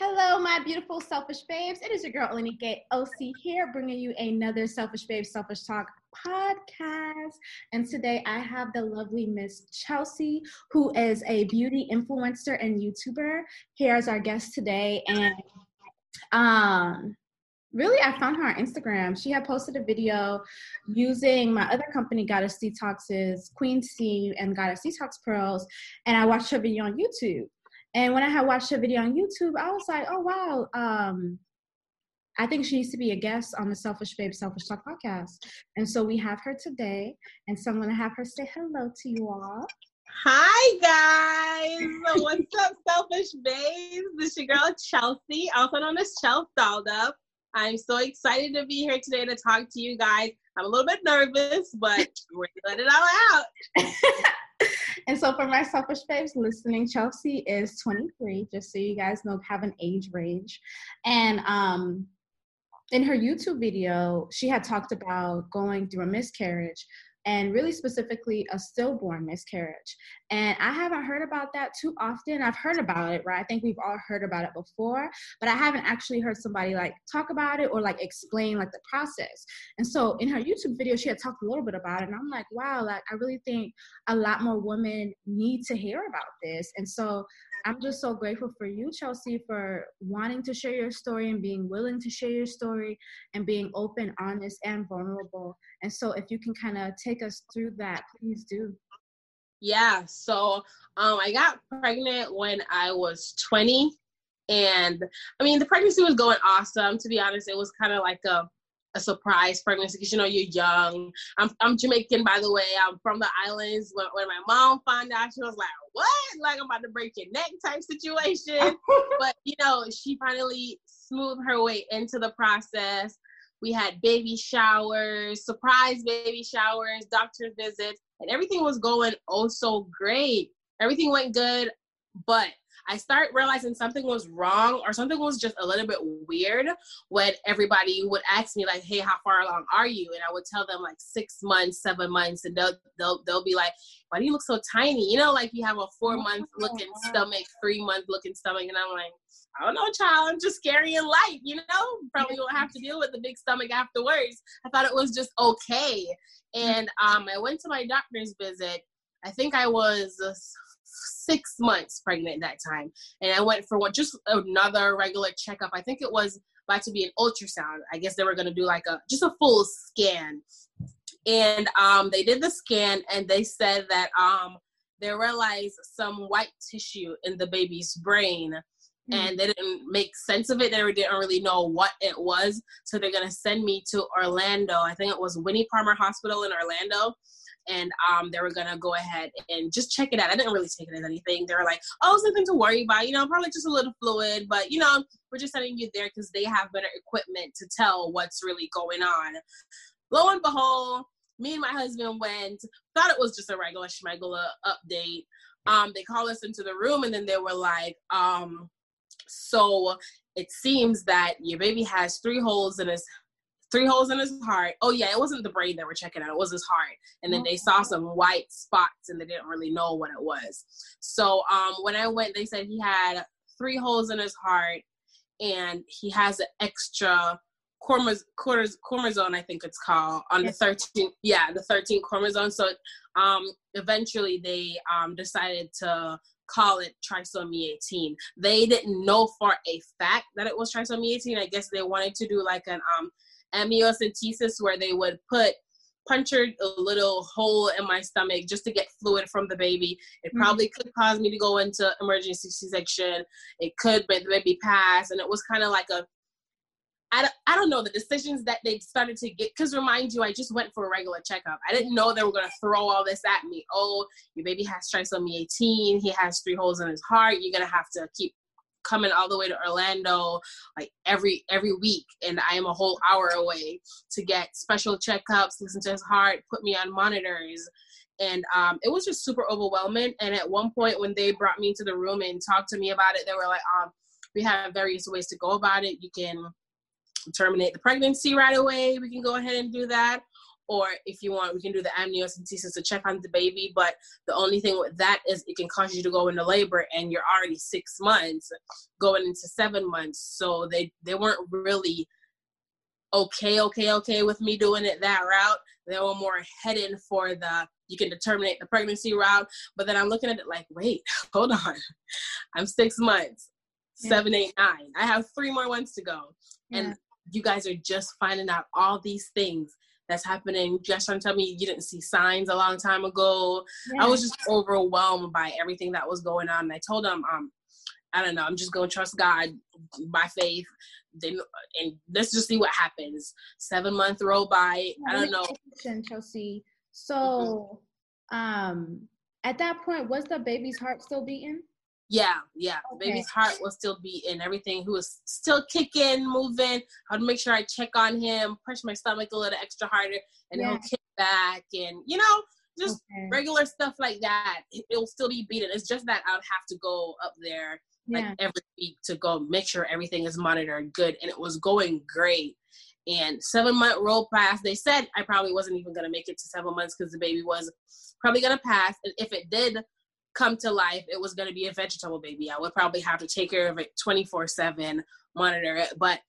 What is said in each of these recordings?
Hello, my beautiful selfish babes. It is your girl, Olanike Osi here, bringing you another Selfish Babe Selfish Talk podcast. And today I have the lovely Miss Chelsea, who is a beauty influencer and YouTuber, here as our guest today. And um, really, I found her on Instagram. She had posted a video using my other company, Goddess Detox's Queen C and Goddess Detox Pearls, and I watched her video on YouTube. And when I had watched her video on YouTube, I was like, oh wow, um, I think she needs to be a guest on the Selfish Babe Selfish Talk podcast. And so we have her today. And so I'm going to have her say hello to you all. Hi, guys. What's up, Selfish Babes? This is your girl, Chelsea, also known as Chelsea Dolled Up. I'm so excited to be here today to talk to you guys. I'm a little bit nervous, but we're let it all out. and so, for my selfish babes listening, Chelsea is 23, just so you guys know, have an age range. And um, in her YouTube video, she had talked about going through a miscarriage and really specifically a stillborn miscarriage. And I haven't heard about that too often. I've heard about it, right? I think we've all heard about it before, but I haven't actually heard somebody like talk about it or like explain like the process. And so in her YouTube video, she had talked a little bit about it. And I'm like, wow, like I really think a lot more women need to hear about this. And so I'm just so grateful for you, Chelsea, for wanting to share your story and being willing to share your story and being open, honest, and vulnerable. And so, if you can kind of take us through that, please do. Yeah. So, um, I got pregnant when I was 20. And I mean, the pregnancy was going awesome. To be honest, it was kind of like a a surprise pregnancy because you know you're young. I'm I'm Jamaican by the way. I'm from the islands. When, when my mom found out, she was like, "What? Like I'm about to break your neck?" type situation. but you know, she finally smoothed her way into the process. We had baby showers, surprise baby showers, doctor visits, and everything was going oh so great. Everything went good, but I start realizing something was wrong or something was just a little bit weird when everybody would ask me like, "Hey, how far along are you?" And I would tell them like six months, seven months, and they'll they'll they'll be like, "Why do you look so tiny?" You know, like you have a four month looking stomach, three month looking stomach, and I'm like, I don't know, child. I'm just carrying life, you know. Probably won't have to deal with the big stomach afterwards. I thought it was just okay. And um, I went to my doctor's visit. I think I was six months pregnant that time, and I went for one just another regular checkup. I think it was about to be an ultrasound. I guess they were going to do like a just a full scan, and um, they did the scan, and they said that um, they realized some white tissue in the baby's brain mm-hmm. and they didn't make sense of it. They didn't really know what it was. So they're gonna send me to Orlando. I think it was Winnie Palmer Hospital in Orlando. And um, they were gonna go ahead and just check it out. I didn't really take it as anything. They were like, "Oh, something to worry about, you know, probably just a little fluid, but you know, we're just sending you there because they have better equipment to tell what's really going on." Lo and behold, me and my husband went. Thought it was just a regular schmegula update. Um, they called us into the room, and then they were like, um, so it seems that your baby has three holes in his three holes in his heart. Oh yeah, it wasn't the brain that we're checking out; it was his heart. And then they saw some white spots, and they didn't really know what it was. So um, when I went, they said he had three holes in his heart, and he has an extra chromosome, I think it's called, on the 13th. Yeah, the 13th chromosome. So um, eventually they um, decided to call it trisomy 18. They didn't know for a fact that it was trisomy 18. I guess they wanted to do like an um, amniocentesis where they would put punctured a little hole in my stomach just to get fluid from the baby. It mm-hmm. probably mm-hmm. could cause me to go into emergency C-section. It could make the baby pass, and it was kind of like a I don't, I don't know the decisions that they started to get because remind you i just went for a regular checkup i didn't know they were going to throw all this at me oh your baby has trisomy 18 he has three holes in his heart you're going to have to keep coming all the way to orlando like every every week and i am a whole hour away to get special checkups listen to his heart put me on monitors. And um, it was just super overwhelming. And at one point when they brought me into the room and talked to me about it they were like um, we have various ways to go about it. You can terminate the pregnancy right away, we can go ahead and do that. Or if you want, we can do the amniocentesis to check on the baby. But the only thing with that is it can cause you to go into labor and you're already six months going into seven months. So they, they weren't really okay, okay, okay with me doing it that route. They were more heading for the you can determine the pregnancy route. But then I'm looking at it like, wait, hold on. I'm six months, yeah. seven, eight, nine. I have three more months to go. Yeah. And you guys are just finding out all these things that's happening. Just trying to tell me you didn't see signs a long time ago. Yeah. I was just overwhelmed by everything that was going on. And I told them, um, I don't know, I'm just gonna trust God by faith. Then and let's just see what happens. Seven month roll by. I don't know. Chelsea. So, mm-hmm. um, at that point, was the baby's heart still beating? Yeah, yeah. Okay. Baby's heart will still be in everything. Who was still kicking, moving. I'd make sure I check on him, push my stomach a little extra harder, and yeah. he'll kick back, and you know, just okay. regular stuff like that. It'll still be beating. It's just that I'd have to go up there like yeah. every week to go make sure everything is monitored good, and it was going great. And seven month roll pass, they said I probably wasn't even gonna make it to seven months because the baby was probably gonna pass, and if it did come to life, it was going to be a vegetable baby. I would probably have to take care of it 24 7, monitor it. But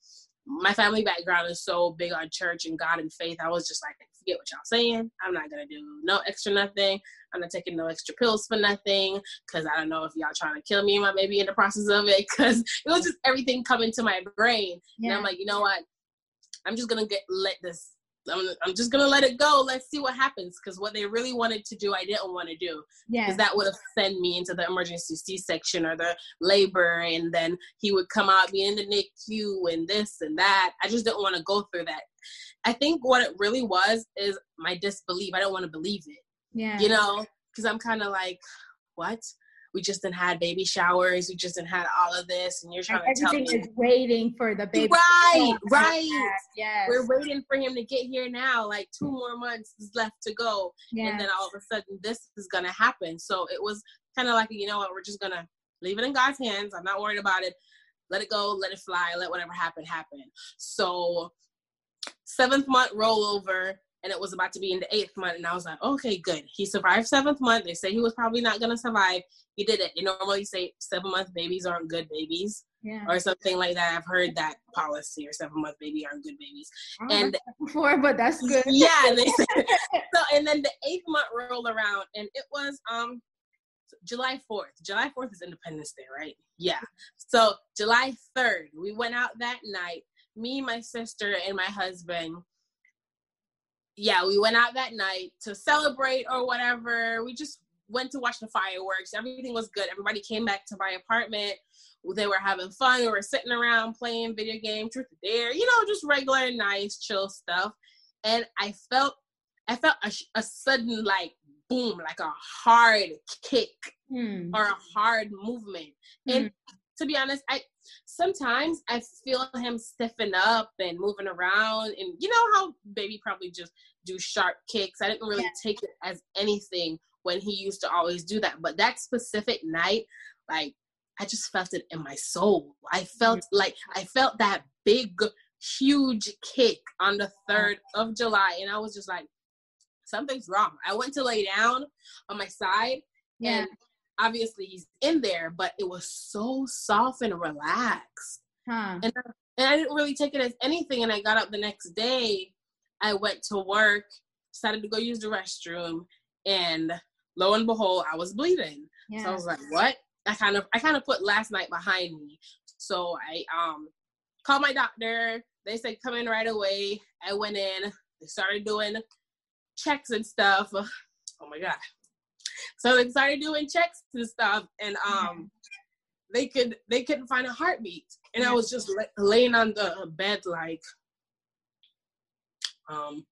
my family background is so big on church and God and faith. I was just like, forget what y'all saying. I'm not going to do no extra nothing. I'm not taking no extra pills for nothing because I don't know if y'all trying to kill me and my baby in the process of it because it was just everything coming to my brain. Yeah. And I'm like, you know what? I'm just going to get let this I'm, I'm just gonna let it go. Let's see what happens. Because what they really wanted to do, I didn't want to do. Yeah. Because that would have sent me into the emergency C-section or the labor, and then he would come out, be in the NICU, and this and that. I just didn't want to go through that. I think what it really was is my disbelief. I don't want to believe it. Yeah. You know, because I'm kind of like, what? We just didn't had baby showers, we just didn't had all of this, and you're trying and to tell me everything is waiting for the baby. Right, right. Yes. We're waiting for him to get here now. Like two more months is left to go, yes. and then all of a sudden this is gonna happen. So it was kind of like you know what, we're just gonna leave it in God's hands. I'm not worried about it. Let it go, let it fly, let whatever happen happen. So seventh month rollover and it was about to be in the eighth month and i was like okay good he survived seventh month they say he was probably not going to survive he did it they normally say seven month babies aren't good babies yeah. or something like that i've heard that policy or seven month baby aren't good babies and before but that's good yeah so and then the eighth month rolled around and it was um July 4th. July 4th is Independence Day, right? Yeah. So July 3rd, we went out that night. Me, my sister, and my husband yeah, we went out that night to celebrate or whatever. We just went to watch the fireworks. Everything was good. Everybody came back to my apartment. they were having fun. We were sitting around playing video game, truth or dare, you know, just regular, nice, chill stuff. And I felt, I felt a, a sudden like boom, like a hard kick hmm. or a hard movement. Hmm. And to be honest, I sometimes I feel him stiffen up and moving around, and you know how baby probably just do sharp kicks. I didn't really yeah. take it as anything when he used to always do that, but that specific night, like I just felt it in my soul. I felt mm-hmm. like I felt that big, huge kick on the third of July, and I was just like, something's wrong. I went to lay down on my side, yeah. and obviously he's in there, but it was so soft and relaxed. Huh. And, I, and I didn't really take it as anything. And I got up the next day. I went to work, decided to go use the restroom, and lo and behold, I was bleeding. Yeah. So I was like, "What?" I kind of I kind of put last night behind me. So I um called my doctor. They said come in right away. I went in. They started doing checks and stuff. Oh my god. So they started doing checks and stuff, and um, they could they couldn't find a heartbeat, and I was just laying on the bed like, um,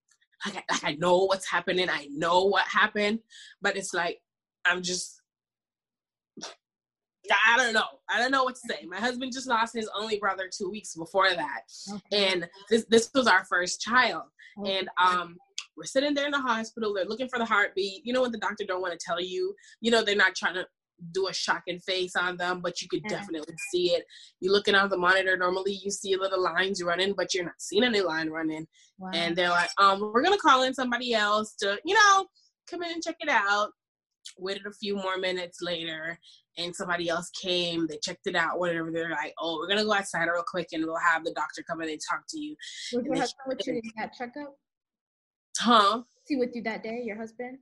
like I, like I know what's happening, I know what happened, but it's like I'm just I don't know. I don't know what to say. My husband just lost his only brother two weeks before that, okay. and this this was our first child. Okay. And um, we're sitting there in the hospital. They're looking for the heartbeat. You know what the doctor don't want to tell you. You know they're not trying to do a shocking face on them, but you could yeah. definitely see it. You're looking on the monitor. Normally, you see little lines running, but you're not seeing any line running. Wow. And they're like, um, we're gonna call in somebody else to, you know, come in and check it out. Waited a few more minutes later, and somebody else came. They checked it out, whatever. They're like, "Oh, we're gonna go outside real quick, and we'll have the doctor come in and talk to you." Your husband with you in that checkup? Huh? he with you that day, your husband?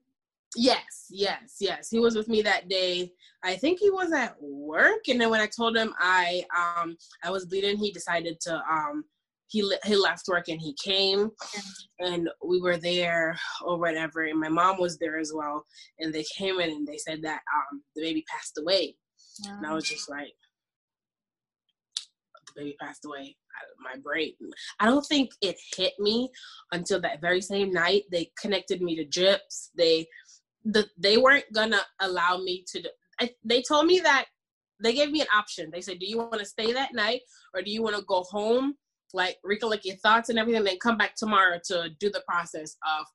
Yes, yes, yes. He was with me that day. I think he was at work, and then when I told him I um I was bleeding, he decided to um he he left work and he came, and we were there or whatever. And my mom was there as well, and they came in and they said that um the baby passed away, wow. and I was just like, the baby passed away my brain. I don't think it hit me until that very same night. They connected me to drips. They the they weren't gonna allow me to. I, they told me that they gave me an option. They said, "Do you want to stay that night, or do you want to go home, like recollect your thoughts and everything, then come back tomorrow to do the process of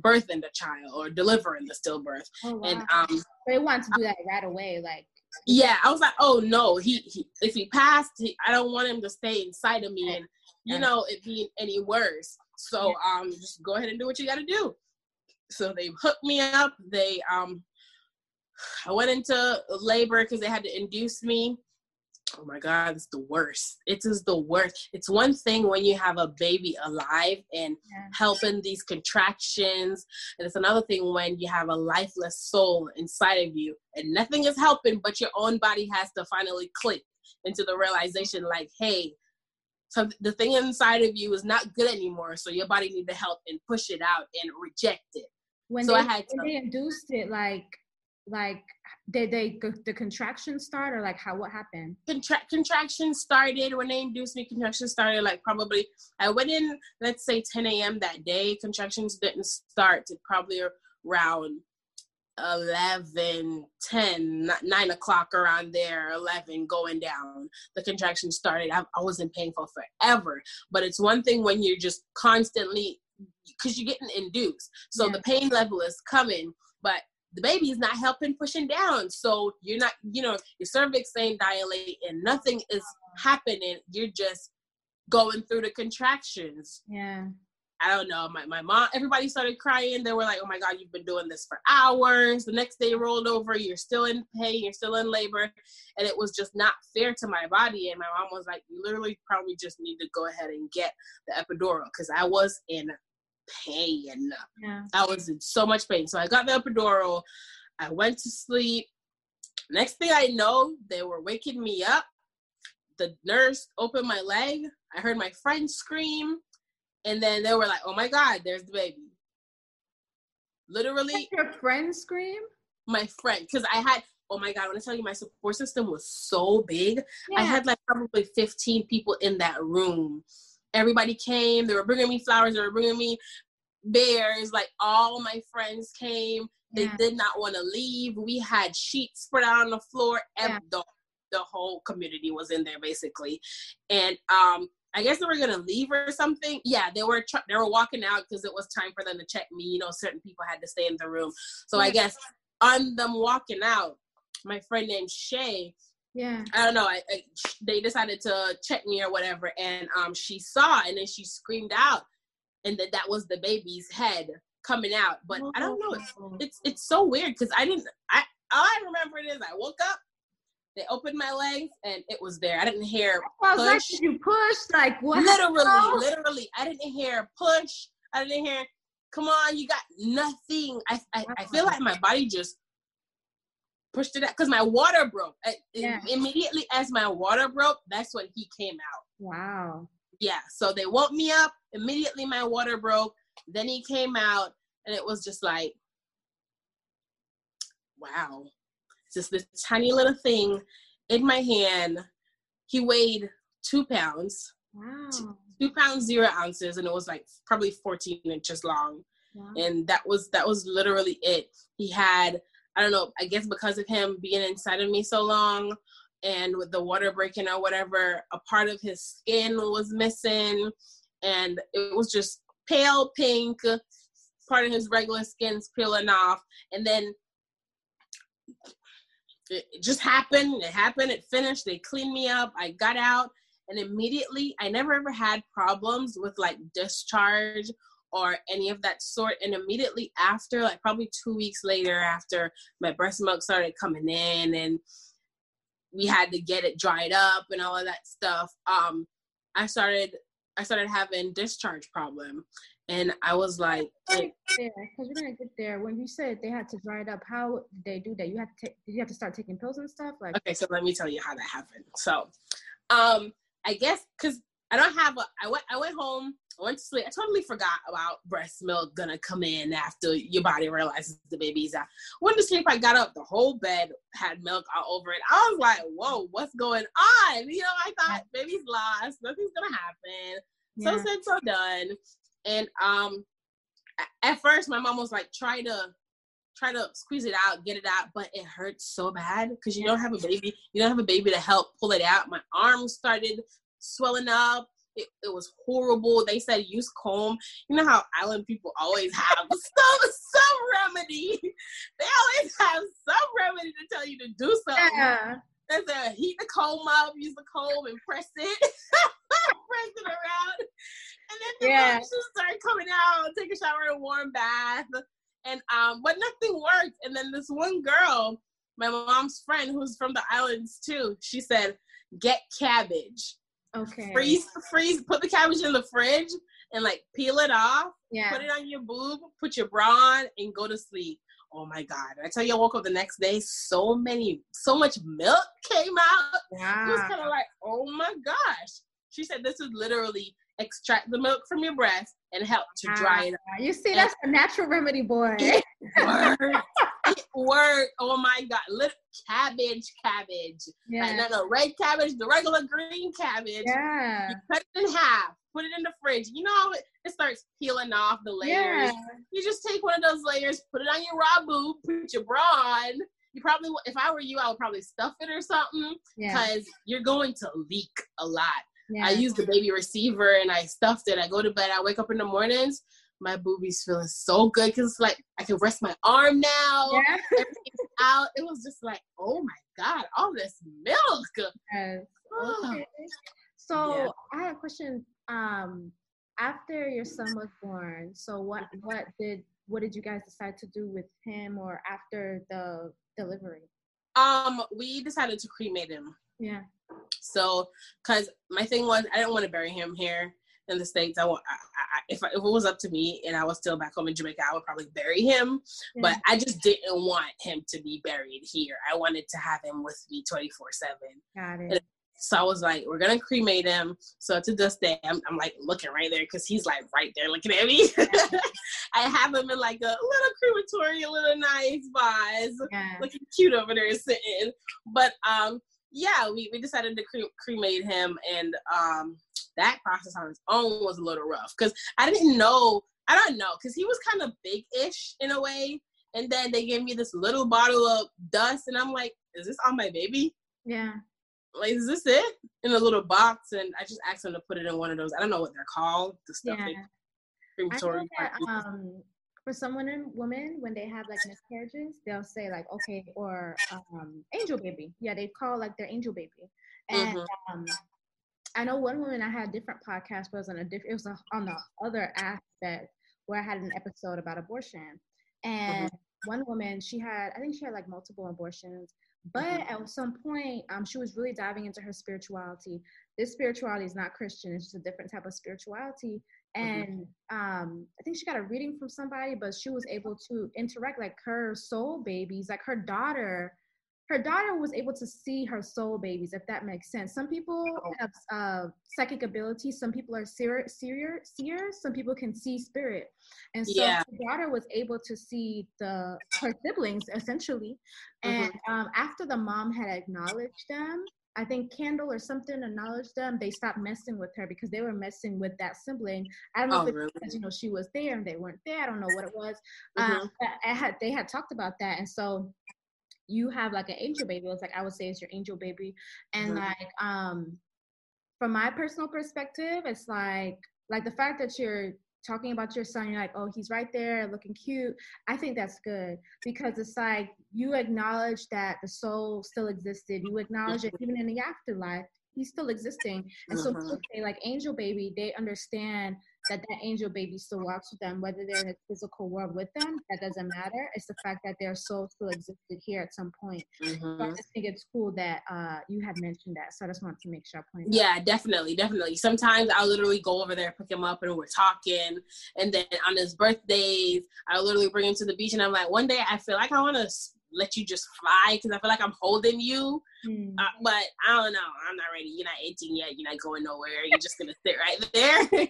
birthing the child or delivering the stillbirth?" Oh, wow. And um, they want to do that right away, like yeah, I was like, oh no, he, he if he passed, he, I don't want him to stay inside of me and you know it being any worse. So um, just go ahead and do what you got to do. So they hooked me up. They um, I went into labor because they had to induce me oh my god it's the worst. It is the worst. It's one thing when you have a baby alive and yeah. helping these contractions and it's another thing when you have a lifeless soul inside of you and nothing is helping but your own body has to finally click into the realization like hey so the thing inside of you is not good anymore so your body need to help and push it out and reject it. When so they, I had to, when they induced it like like did they the contraction start or like how what happened? Contra- contraction started when they induced me contraction started like probably uh, i went in let's say 10 a.m that day contractions didn't start to probably around 11 10 9 o'clock around there 11 going down the contraction started. I, I wasn't painful forever but it's one thing when you're just constantly because you're getting induced. So yeah. the pain level is coming but the baby is not helping pushing down. So you're not, you know, your cervix ain't dilate and nothing is happening. You're just going through the contractions. Yeah. I don't know. My, my mom, everybody started crying. They were like, oh my God, you've been doing this for hours. The next day rolled over. You're still in pain. You're still in labor. And it was just not fair to my body. And my mom was like, you literally probably just need to go ahead and get the epidural because I was in pain. Yeah. I was in so much pain. So I got the epidural. I went to sleep. Next thing I know, they were waking me up. The nurse opened my leg. I heard my friend scream. And then they were like, oh my God, there's the baby. Literally. Your friend scream? My friend. Because I had oh my god, when I tell you my support system was so big, yeah. I had like probably 15 people in that room. Everybody came, they were bringing me flowers, they were bringing me bears, like all my friends came. They yeah. did not want to leave. We had sheets spread out on the floor. Yeah. The, the whole community was in there basically. And um I guess they were gonna leave or something. Yeah, they were tr- they were walking out because it was time for them to check me. You know, certain people had to stay in the room. So yeah. I guess on them walking out, my friend named Shay. Yeah. I don't know. I, I, they decided to check me or whatever, and um, she saw, and then she screamed out, and that that was the baby's head coming out. But oh, I don't know. It's, oh. it's it's so weird because I didn't. I all I remember is I woke up, they opened my legs, and it was there. I didn't hear push. Like, you push like what? Literally, literally, I didn't hear push. I didn't hear. Come on, you got nothing. I I, I feel like my body just pushed it out because my water broke. Yeah. Immediately as my water broke, that's when he came out. Wow. Yeah. So they woke me up. Immediately my water broke. Then he came out, and it was just like, wow. Just this tiny little thing in my hand. He weighed two pounds. Wow. Two, two pounds zero ounces, and it was like probably 14 inches long. Wow. And that was that was literally it. He had I don't know, I guess because of him being inside of me so long and with the water breaking or whatever, a part of his skin was missing and it was just pale pink, part of his regular skin's peeling off. And then it just happened. It happened. It finished. They cleaned me up. I got out. And immediately, I never ever had problems with like discharge or any of that sort. And immediately after, like probably two weeks later, after my breast milk started coming in and we had to get it dried up and all of that stuff, um, I started I started having discharge problem. And I was like, because we're gonna get there. When you said they had to dry it up, how did they do that? You had to take, did you have to start taking pills and stuff? Like, okay, so let me tell you how that happened. So, um, I guess because I don't have a, I went, I went home went to sleep. I totally forgot about breast milk gonna come in after your body realizes the baby's out. Went to sleep. I got up. The whole bed had milk all over it. I was like, "Whoa, what's going on?" You know, I thought baby's lost. Nothing's gonna happen. Yeah. So said, so done. And um, at first, my mom was like, "Try to." Try to squeeze it out, get it out, but it hurts so bad because you don't have a baby. You don't have a baby to help pull it out. My arms started swelling up it, it, was horrible. They said use comb. You know how island people always have some some remedy. They always have some remedy to tell you to do something. Yeah. They said heat the comb up, use the comb and press it, press it around, and then the yeah. just start coming out. Take a shower, a warm bath, and um, but nothing worked. And then this one girl, my mom's friend, who's from the islands too, she said, "Get cabbage." Okay. Freeze, freeze, put the cabbage in the fridge and like peel it off. Yeah. Put it on your boob, put your bra on, and go to sleep. Oh my God. I tell you, I woke up the next day, so many, so much milk came out. Wow. It was kind of like, oh my gosh. She said this is literally extract the milk from your breast and help to dry ah, it up. You see, that's a natural remedy, boy. It worked. Oh my god, little cabbage, cabbage. Yeah. And then the red cabbage, the regular green cabbage. Yeah. You cut it in half, put it in the fridge. You know it, it starts peeling off the layers. Yeah. You just take one of those layers, put it on your raw boob, put your bra on. You probably, if I were you, I would probably stuff it or something because yeah. you're going to leak a lot. Yeah. I use the baby receiver and I stuffed it. I go to bed. I wake up in the mornings. My boobies feeling so good because it's like I can rest my arm now. Yeah. Everything's out. It was just like, oh my god, all this milk. Yes. Okay. So yeah. I had a question. Um, after your son was born, so what what did what did you guys decide to do with him or after the delivery? Um, we decided to cremate him. Yeah. So, because my thing was, I didn't want to bury him here in the states. I want I, I, if I, if it was up to me and I was still back home in Jamaica, I would probably bury him. Yeah. But I just didn't want him to be buried here. I wanted to have him with me twenty four seven. Got it. So I was like, we're gonna cremate him. So to this day, I'm, I'm like looking right there because he's like right there looking at me. I have him in like a little crematory, a little nice vase, yeah. looking cute over there sitting. But um, yeah, we, we decided to cre- cremate him, and um, that process on its own was a little rough because I didn't know. I don't know because he was kind of big-ish in a way, and then they gave me this little bottle of dust, and I'm like, "Is this on my baby?" Yeah like, is this it? In a little box, and I just asked them to put it in one of those. I don't know what they're called. The stuff yeah. that, um, for some women, women when they have like miscarriages, they'll say like, okay, or um, angel baby. Yeah, they call like their angel baby. And mm-hmm. um, I know one woman I had a different podcast, but it was on a different. It was a, on the other aspect where I had an episode about abortion, and mm-hmm. one woman she had, I think she had like multiple abortions but mm-hmm. at some point, um, she was really diving into her spirituality. This spirituality is not Christian; it's just a different type of spirituality. Mm-hmm. And um, I think she got a reading from somebody, but she was able to interact like her soul babies, like her daughter her daughter was able to see her soul babies, if that makes sense. Some people oh. have uh, psychic abilities. Some people are seer, seer, seers. Some people can see spirit. And so yeah. her daughter was able to see the her siblings essentially. And mm-hmm. um, after the mom had acknowledged them, I think Candle or something acknowledged them. They stopped messing with her because they were messing with that sibling. I don't know oh, if really? because you know she was there and they weren't there. I don't know what it was. Mm-hmm. Um, I had they had talked about that, and so you have like an angel baby. It's like I would say it's your angel baby. And mm-hmm. like um from my personal perspective, it's like like the fact that you're talking about your son, you're like, oh, he's right there looking cute. I think that's good because it's like you acknowledge that the soul still existed. You acknowledge it even in the afterlife, he's still existing. And so, mm-hmm. okay, like Angel Baby, they understand that that angel baby still walks with them, whether they're in a physical world with them, that doesn't matter. It's the fact that their soul still existed here at some point. Mm-hmm. So I mm-hmm. just think it's cool that uh, you had mentioned that. So I just wanted to make sure I point. Yeah, definitely, definitely. Sometimes I'll literally go over there, pick him up, and we're talking. And then on his birthdays, I literally bring him to the beach, and I'm like, one day I feel like I want to let you just fly because I feel like I'm holding you. Mm. Uh, but I don't know. I'm not ready. You're not 18 yet. You're not going nowhere. You're just gonna sit right there,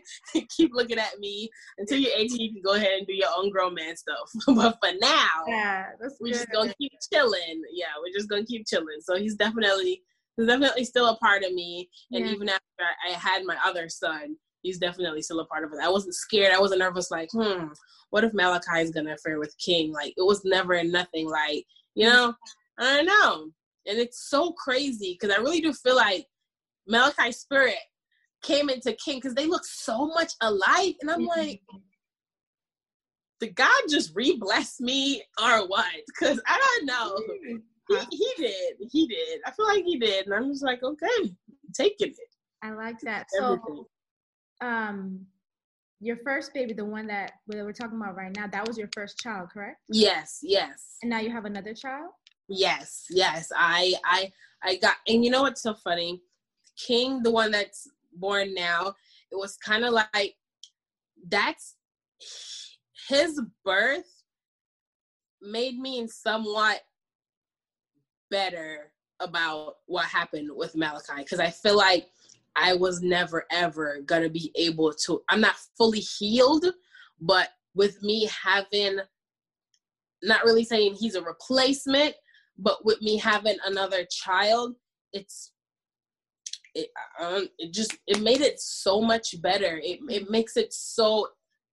keep looking at me until you're 18. You can go ahead and do your own grown man stuff. but for now, yeah, we're just gonna keep chilling. Yeah, we're just gonna keep chilling. So he's definitely he's definitely still a part of me. And yeah. even after I had my other son, he's definitely still a part of it. I wasn't scared. I wasn't nervous. Like, hmm, what if Malachi is gonna affair with King? Like, it was never nothing. Like, you know, I don't know. And it's so crazy because I really do feel like Malachi's spirit came into King because they look so much alike, and I'm mm-hmm. like. Did God just re-bless me or what? Because I don't know. He, he did. He did. I feel like he did. And I'm just like, okay, taking it. I like that. So um your first baby, the one that we're talking about right now, that was your first child, correct? Yes, yes. And now you have another child? Yes, yes. I I I got and you know what's so funny? King, the one that's born now, it was kind of like that's his birth made me somewhat better about what happened with Malachi because I feel like I was never ever gonna be able to. I'm not fully healed, but with me having, not really saying he's a replacement, but with me having another child, it's it, um, it just it made it so much better. It it makes it so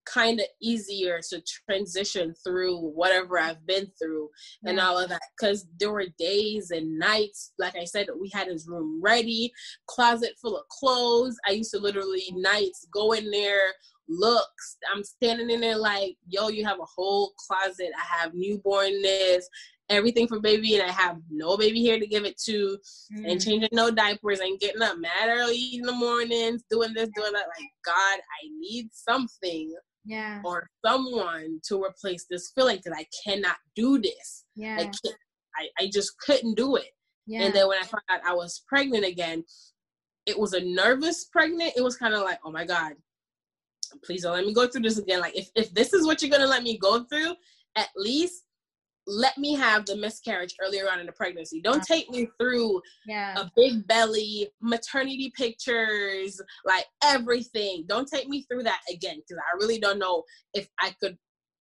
kind of easier to transition through whatever I've been through yeah. and all of that. Because there were days and nights, like I said, that we had his room ready, closet full of clothes. I used to literally nights go in there, look. I'm standing in there like, yo, you have a whole closet. I have newborn this. Everything for baby, and I have no baby here to give it to, mm. and changing no diapers, and getting up mad early in the mornings, doing this, doing that. Like, God, I need something yeah. or someone to replace this feeling because i cannot do this. Yeah. I, can't, I, I just couldn't do it. Yeah. and then when i found out i was pregnant again it was a nervous pregnant it was kind of like oh my god please don't let me go through this again. Like if, if this is what you're gonna let me go through at least let me have the miscarriage earlier on in the pregnancy. Don't take me through yeah. a big belly, maternity pictures, like everything. Don't take me through that again because I really don't know if I could,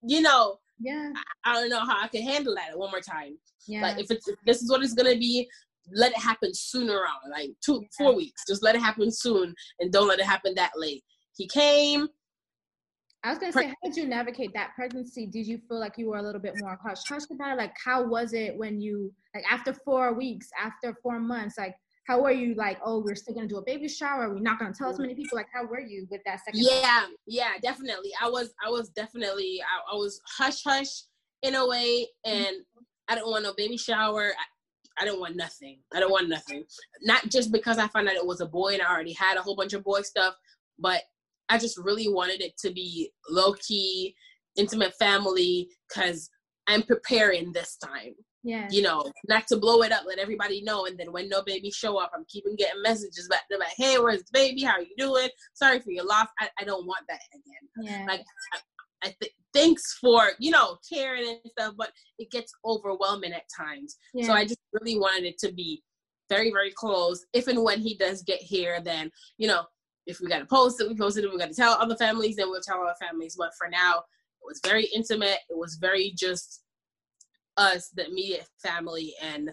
you know, yeah. I, I, don't know how I can handle that one more time. Yeah. Like if it's if this is what it's gonna be, let it happen sooner on, like two, yeah. four weeks. Just let it happen soon and don't let it happen that late. He came, I was gonna say, how did you navigate that pregnancy? Did you feel like you were a little bit more hush hush about it? Like, how was it when you like after four weeks, after four months, like how were you? Like, oh, we're still gonna do a baby shower. We're not gonna tell as many people. Like, how were you with that second? Yeah, yeah, definitely. I was, I was definitely, I, I was hush hush in a way, and mm-hmm. I didn't want no baby shower. I, I didn't want nothing. I don't want nothing. Not just because I found out it was a boy and I already had a whole bunch of boy stuff, but I just really wanted it to be low key, intimate family, because I'm preparing this time. Yeah. You know, not to blow it up, let everybody know. And then when no baby show up, I'm keeping getting messages back. They're like, hey, where's the baby? How are you doing? Sorry for your loss. I, I don't want that again. Yeah. Like, I, I th- thanks for, you know, caring and stuff, but it gets overwhelming at times. Yeah. So I just really wanted it to be very, very close. If and when he does get here, then, you know, if we got to post it, we posted it. We got to tell other families, then we'll tell our families. But for now, it was very intimate. It was very just us, the immediate family, and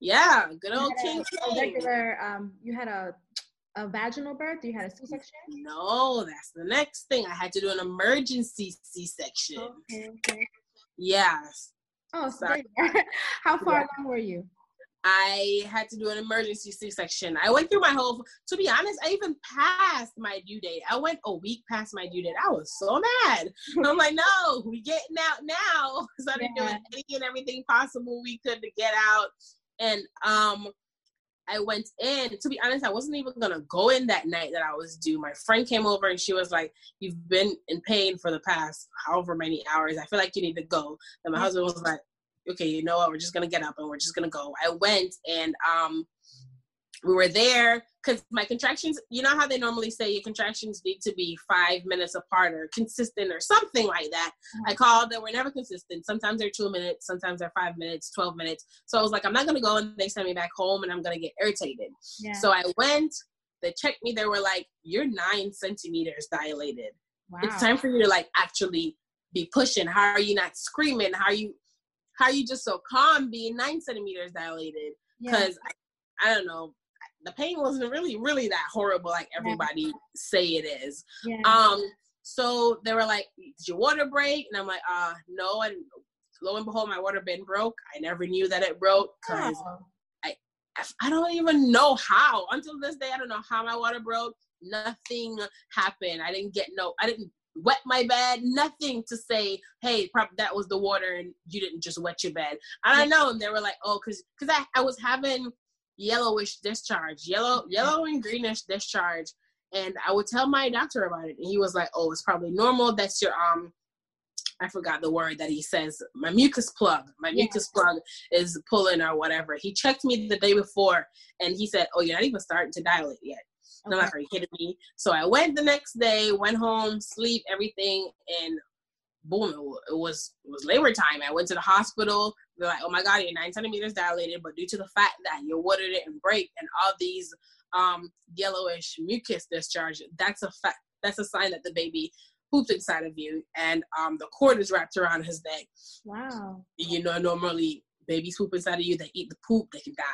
yeah, good old King. A, a regular, um, you had a a vaginal birth? You had a C-section? No, that's the next thing. I had to do an emergency C-section. Okay, okay. Yes. Oh, sorry. How far yeah. along were you? I had to do an emergency C-section. I went through my whole. To be honest, I even passed my due date. I went a week past my due date. I was so mad. I'm like, no, we getting out now. Started yeah. doing any and everything possible we could to get out, and um, I went in. To be honest, I wasn't even gonna go in that night that I was due. My friend came over and she was like, "You've been in pain for the past however many hours. I feel like you need to go." And my mm. husband was like, okay, you know what, we're just gonna get up and we're just gonna go. I went and um we were there because my contractions, you know how they normally say your contractions need to be five minutes apart or consistent or something like that. Mm-hmm. I called, they were never consistent. Sometimes they're two minutes, sometimes they're five minutes, 12 minutes. So I was like, I'm not gonna go and they send me back home and I'm gonna get irritated. Yeah. So I went, they checked me, they were like, You're nine centimeters dilated. Wow. It's time for you to like actually be pushing. How are you not screaming? How are you how are you just so calm being nine centimeters dilated? Because yeah. I, I, don't know, the pain wasn't really, really that horrible like everybody yeah. say it is. Yeah. Um, so they were like, "Did your water break?" And I'm like, "Uh, no." And lo and behold, my water bin broke. I never knew that it broke because oh. I, I don't even know how. Until this day, I don't know how my water broke. Nothing happened. I didn't get no. I didn't wet my bed, nothing to say, hey, probably that was the water and you didn't just wet your bed. And I know, and they were like, oh, because because I, I was having yellowish discharge, yellow yellow and greenish discharge, and I would tell my doctor about it, and he was like, oh, it's probably normal. That's your um. I forgot the word that he says. My mucus plug. My yeah. mucus plug is pulling or whatever. He checked me the day before and he said, Oh, you're not even starting to dilate yet. Okay. I'm like, are you kidding me? So I went the next day, went home, sleep, everything, and boom, it was it was labor time. I went to the hospital. They're like, oh my god, you're nine centimeters dilated, but due to the fact that your water didn't break and all these um, yellowish mucus discharge, that's a fact. That's a sign that the baby pooped inside of you, and um, the cord is wrapped around his neck. Wow. You know, normally babies poop inside of you. They eat the poop, they can die.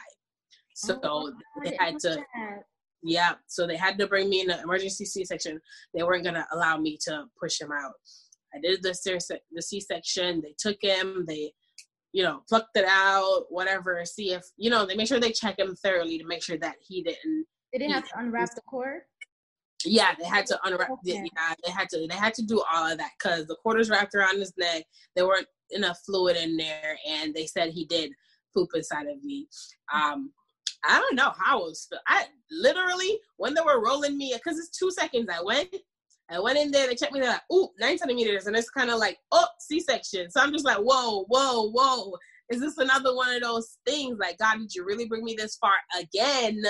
So oh, they had to. That yeah, so they had to bring me in the emergency C-section. They weren't gonna allow me to push him out. I did the the C-section. They took him. They, you know, plucked it out, whatever. See if you know. They make sure they check him thoroughly to make sure that he didn't. They didn't have to unwrap the cord. Yeah, they had to unwrap. Okay. Yeah, they had to. They had to do all of that because the cord was wrapped around his neck. There weren't enough fluid in there, and they said he did poop inside of me. Um, I don't know how I was. I literally when they were rolling me because it's two seconds. I went, I went in there. They checked me. They're like, "Ooh, nine centimeters," and it's kind of like, "Oh, C-section." So I'm just like, "Whoa, whoa, whoa." Is this another one of those things? Like, God, did you really bring me this far again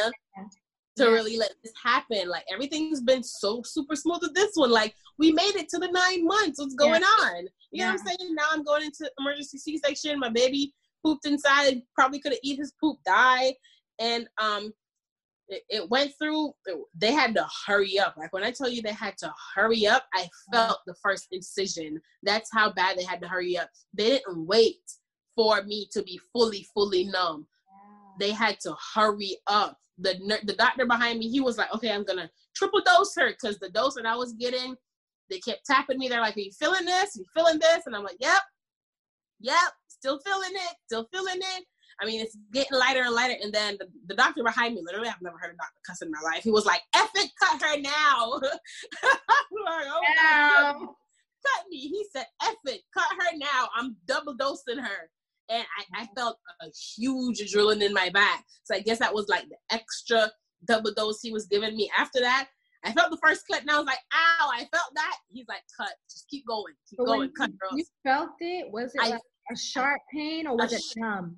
to really let this happen. Like everything's been so super smooth with this one. Like we made it to the nine months. What's going yeah. on? You yeah. know what I'm saying? Now I'm going into emergency C-section. My baby pooped inside. Probably could have eat his poop, die, and um, it, it, went through. They had to hurry up. Like when I tell you they had to hurry up, I felt the first incision. That's how bad they had to hurry up. They didn't wait for me to be fully, fully numb. They had to hurry up the the doctor behind me, he was like, okay, I'm gonna triple dose her because the dose that I was getting, they kept tapping me. They're like, are you feeling this? Are you feeling this? And I'm like, yep, yep, still feeling it, still feeling it. I mean, it's getting lighter and lighter. And then the, the doctor behind me, literally, I've never heard a doctor cuss in my life. He was like, F it, cut her now. like, oh yeah. cut me. He said, F it, cut her now. I'm double dosing her and I, I felt a huge adrenaline in my back. So I guess that was like the extra double dose he was giving me. After that, I felt the first clip and I was like, ow, I felt that. He's like, cut, just keep going, keep going, cut, girls. You felt it? Was it I, like a sharp pain or was it numb?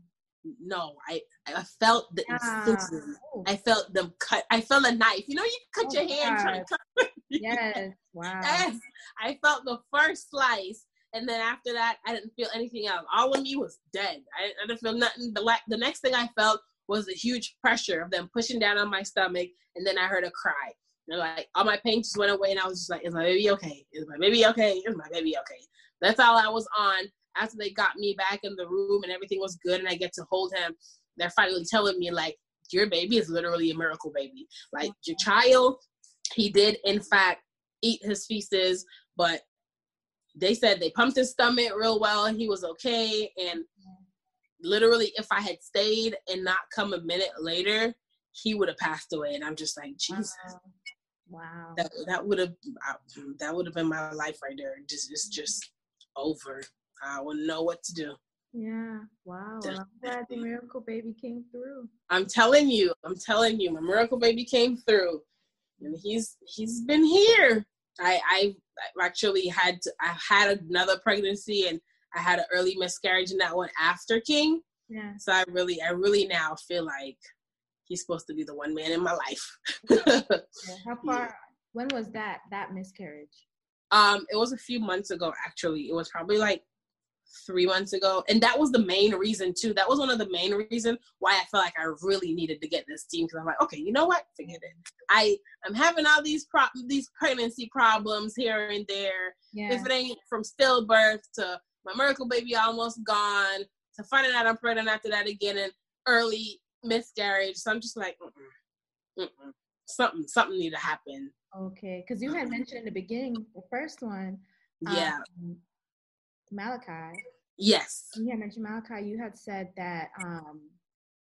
No, I I felt the ah. incision. Oh. I felt them cut. I felt a knife. You know, you cut oh, your hand God. trying to cut. yes. Wow. Yes. I felt the first slice and then after that, I didn't feel anything else. All of me was dead. I, I didn't feel nothing. The, la- the next thing I felt was a huge pressure of them pushing down on my stomach. And then I heard a cry. And like all my pain just went away. And I was just like, is my baby okay? Is my baby okay? Is my baby okay? That's all I was on. After they got me back in the room and everything was good and I get to hold him, they're finally telling me like, your baby is literally a miracle baby. Like your child, he did in fact eat his feces, but they said they pumped his stomach real well and he was okay. And literally, if I had stayed and not come a minute later, he would have passed away. And I'm just like, Jesus. Wow. That that would have that would have been my life right there. Just it's just over. I wouldn't know what to do. Yeah. Wow. Well, I'm glad the miracle baby came through. I'm telling you. I'm telling you. My miracle baby came through, and he's he's been here. I I actually had to, I had another pregnancy and I had an early miscarriage in that one after King. Yeah. So I really I really now feel like he's supposed to be the one man in my life. yeah. How far? When was that that miscarriage? Um, it was a few months ago. Actually, it was probably like three months ago. And that was the main reason too. That was one of the main reason why I felt like I really needed to get this steam because I'm like, okay, you know what? Forget it. I I'm having all these pro- these pregnancy problems here and there. Yeah. If it ain't from stillbirth to my miracle baby almost gone to finding out I'm pregnant after that again and early miscarriage. So I'm just like, mm-mm, mm-mm. something something need to happen. Okay, because you had mentioned in the beginning, the first one. Yeah. Um, Malachi. Yes. You had mentioned Malachi. You had said that um,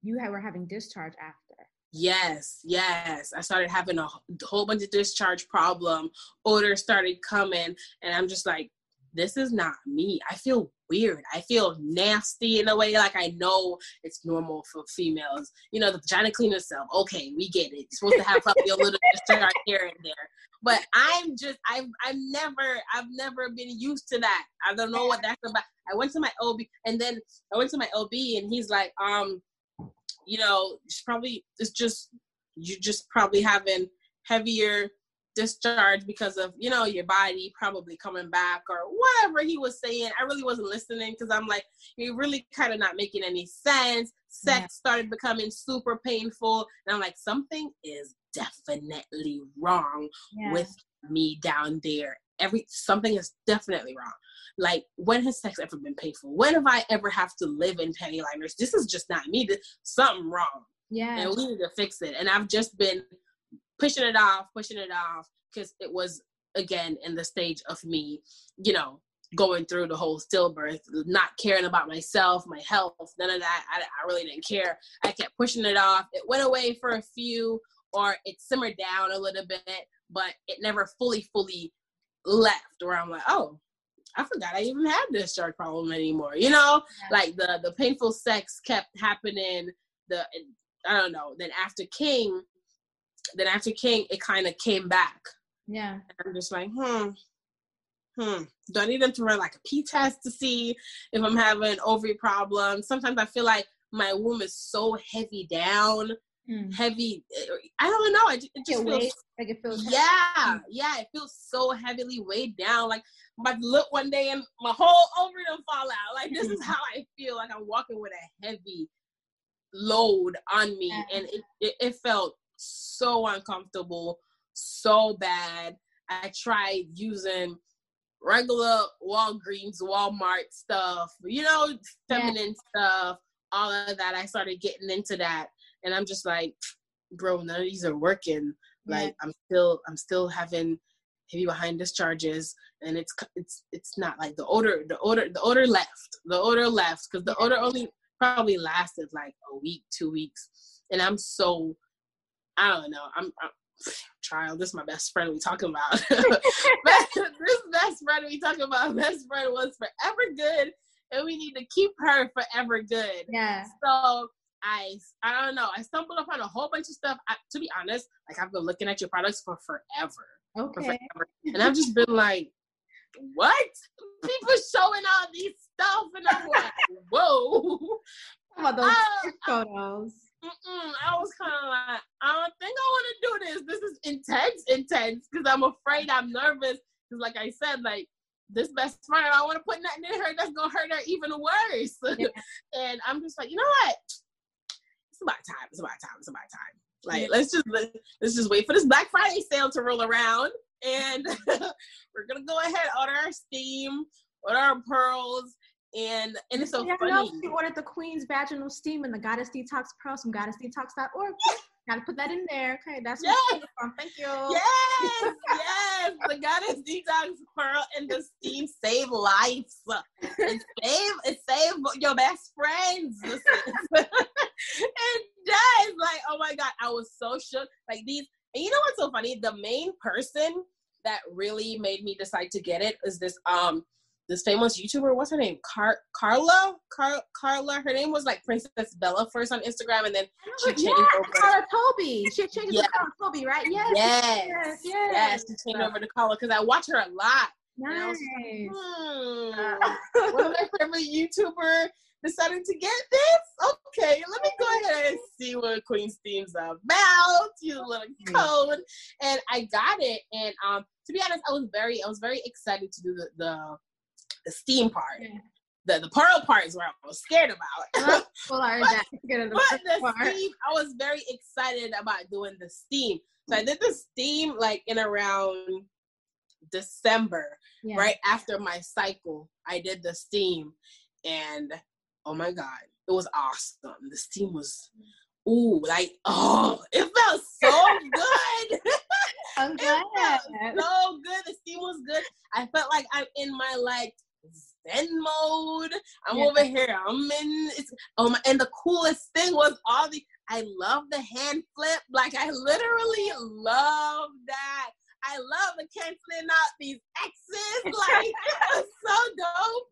you had, were having discharge after. Yes, yes. I started having a whole bunch of discharge problem. Odor started coming, and I'm just like, this is not me. I feel weird. I feel nasty in a way. Like I know it's normal for females. You know, the vagina clean itself. Okay, we get it. You're supposed to have probably a little discharge here and there. But I'm just I've I've never I've never been used to that. I don't know what that's about. I went to my OB and then I went to my OB and he's like, um, you know, it's probably it's just you just probably having heavier discharge because of you know your body probably coming back or whatever he was saying i really wasn't listening because i'm like you're really kind of not making any sense sex yeah. started becoming super painful and i'm like something is definitely wrong yeah. with me down there. Every something is definitely wrong. Like when has sex ever been painful? When have I ever have to live in panty liners? This is just not me. This, something wrong. Yeah. And we need to fix it. And I've just been pushing it off, pushing it off, because it was again in the stage of me, you know, going through the whole stillbirth, not caring about myself, my health, none of that. I, I really didn't care. I kept pushing it off. It went away for a few or it simmered down a little bit, but it never fully, fully left. Where I'm like, oh, I forgot I even had this discharge problem anymore. You know, like the the painful sex kept happening. The I don't know. Then after King, then after King, it kind of came back. Yeah. And I'm just like, hmm, hmm. Do I need them to run like a P test to see if I'm having ovary problems? Sometimes I feel like my womb is so heavy down mm. heavy. I don't know. It, it just it feels like it feels. Yeah, heavy. yeah. It feels so heavily weighed down. Like I'm about to look one day and my whole overdose fall out. Like this is how I feel. Like I'm walking with a heavy load on me, yeah. and it, it, it felt so uncomfortable, so bad. I tried using regular Walgreens, Walmart stuff, you know, feminine yeah. stuff, all of that. I started getting into that, and I'm just like, bro, none of these are working. Yeah. Like I'm still, I'm still having heavy behind discharges, and it's it's it's not like the odor, the odor, the odor left, the odor left because the odor only probably lasted like a week, two weeks, and I'm so, I don't know, I'm, I'm child, this is my best friend we talking about. this best friend we talking about, best friend was forever good, and we need to keep her forever good. Yeah. So I I don't know. I stumbled upon a whole bunch of stuff. I, to be honest, like I've been looking at your products for forever. Okay. For forever. And I've just been like, what? People showing all these stuff, and I'm like, whoa. Some of those uh, photos. Mm-mm. I was kind of like, I don't think I want to do this. This is intense, intense, because I'm afraid I'm nervous. Because, like I said, like this best friend, I don't want to put nothing in her that's gonna hurt her even worse. Yeah. and I'm just like, you know what? It's about time. It's about time. It's about time. Like, yeah. let's just let, let's just wait for this Black Friday sale to roll around, and we're gonna go ahead order our steam, order our pearls, and and it's so yeah, funny. No, she ordered the Queen's Vaginal Steam and the Goddess Detox Pearl from goddessdetox.org. Gotta put that in there. Okay, that's yes. from. Thank you. Yes, yes. The Goddess Detox Pearl and the Steam save lives. It save it save your best friends. it does. Like, oh my god, I was so shook. Like these, and you know what's so funny? The main person that really made me decide to get it is this um this famous YouTuber. What's her name? Car- Carla. Car- Carla. Her name was like Princess Bella first on Instagram, and then she changed yeah, over. Carla Toby. She changed yeah. to Carla Toby, right? Yes. Yes. Yes. yes. yes. She changed over to Carla because I watch her a lot. Nice. Like, hmm, one of my favorite YouTuber decided to get this. Okay, let me go ahead and see what Queen's Steam's about. You little code, and I got it. And um, to be honest, I was very, I was very excited to do the the the steam part. Yeah. The, the pearl part is where I was scared about. well, I but, the, but the steam, I was very excited about doing the steam. So I did the steam like in around December, yeah. right after my cycle. I did the steam, and oh my god, it was awesome. The steam was, ooh, like oh, it felt so good. I'm glad. It felt so good. The steam was good. I felt like I'm in my like Zen mode. I'm yeah. over here. I'm in. It's, um, and the coolest thing was all the. I love the hand flip. Like I literally love that. I love the canceling out these X's. Like it was so dope.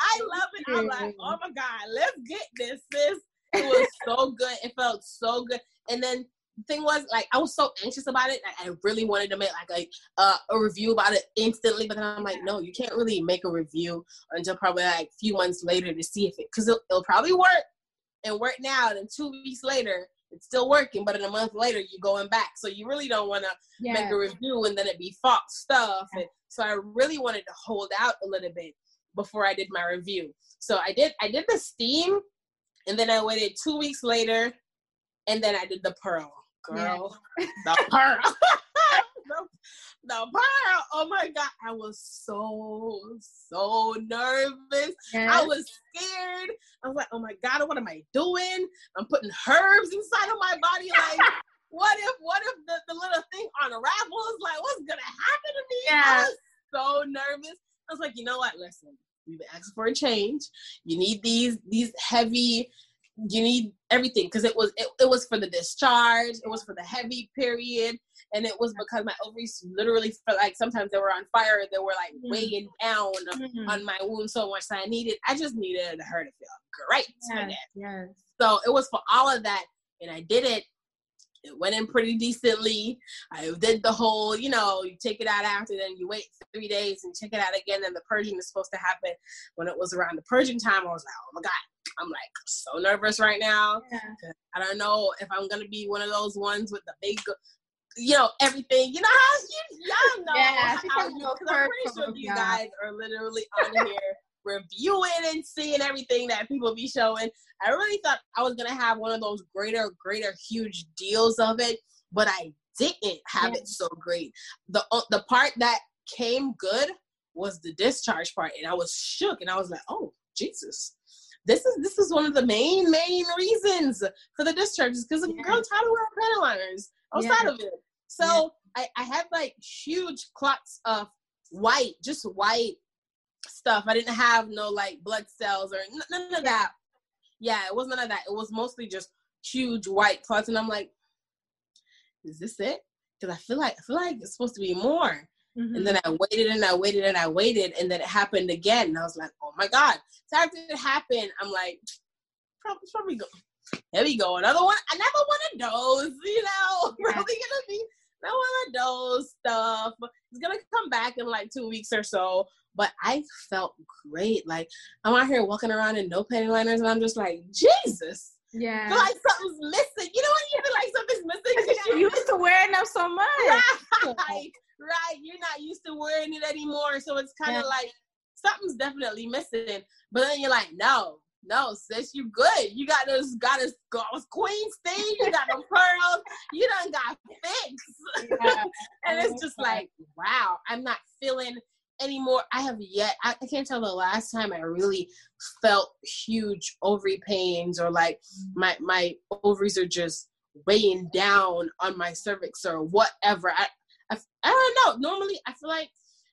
I love it. I'm like, oh my god, let's get this, sis. It was so good. It felt so good. And then thing was like I was so anxious about it. Like, I really wanted to make like a uh, a review about it instantly, but then I'm like, no, you can't really make a review until probably like a few months later to see if it because it'll, it'll, probably work and work now. And two weeks later, it's still working, but in a month later, you're going back. So you really don't want to yeah. make a review and then it be false stuff. And so I really wanted to hold out a little bit before I did my review. So I did I did the steam, and then I waited two weeks later, and then I did the pearl girl. Yeah. The pearl. the, the pearl. Oh my god. I was so, so nervous. Yes. I was scared. I was like, oh my god, what am I doing? I'm putting herbs inside of my body. Like, what if what if the, the little thing unravels? Like, what's gonna happen to me? Yeah. I was so nervous. I was like, you know what? Listen, you've asked for a change. You need these these heavy you need everything because it was it, it was for the discharge it was for the heavy period and it was because my ovaries literally felt like sometimes they were on fire they were like mm-hmm. weighing down mm-hmm. on my womb so much that i needed i just needed her to feel great yes, yes. so it was for all of that and i did it it went in pretty decently. Uh, I did the whole, you know, you take it out after, then you wait three days and check it out again. And the purging is supposed to happen when it was around the purging time. I was like, oh my God, I'm like so nervous right now. Yeah. I don't know if I'm going to be one of those ones with the big, you know, everything. You know how you, y'all know yeah, how you, because I'm pretty sure you guys are literally on here reviewing and seeing everything that people be showing. I really thought I was gonna have one of those greater, greater, huge deals of it, but I didn't have yeah. it so great. The uh, the part that came good was the discharge part, and I was shook, and I was like, oh Jesus. This is this is one of the main main reasons for the discharges because the girl tired of wearing panty liners outside yeah. of it. So I, I had like huge clots of white, just white stuff. I didn't have no like blood cells or none of that. Yeah, it was none of that. It was mostly just huge white clots, and I'm like, is this it? Because I feel like I feel like it's supposed to be more. Mm-hmm. And then I waited and I waited and I waited, and then it happened again. And I was like, oh my god! So after it happened, I'm like, probably, probably go. There we go, another one, another one of those. You know, yeah. probably gonna be another one of those stuff. It's gonna come back in like two weeks or so. But I felt great. Like I'm out here walking around in no panty liners, and I'm just like, Jesus. Yeah. Feel like something's missing. You know what? you feel like something's missing? Because you're used to wearing them so much. Right. right. You're not used to wearing it anymore. So it's kind of yeah. like something's definitely missing. But then you're like, no, no, sis, you good. You got those got us queen stain, you got them pearls, you done got fixed. Yeah. and it's just like, wow, I'm not feeling anymore. I have yet, I, I, can't tell the last time I really felt huge ovary pains or like my, my ovaries are just weighing down on my cervix or whatever. I, I, I don't know. Normally, I feel like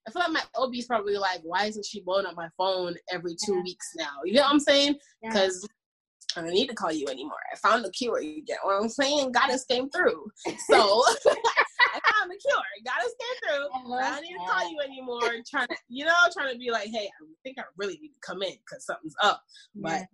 I feel like my OB is probably like, why isn't she blowing up my phone every two yeah. weeks now? You know what I'm saying? Because I don't need to call you anymore. I found the cure. You get what I'm saying? Goddess came through. So I found the cure. Goddess came through. I, I don't need to call you anymore. Trying to, you know, trying to be like, hey, I think I really need to come in because something's up. Yeah. But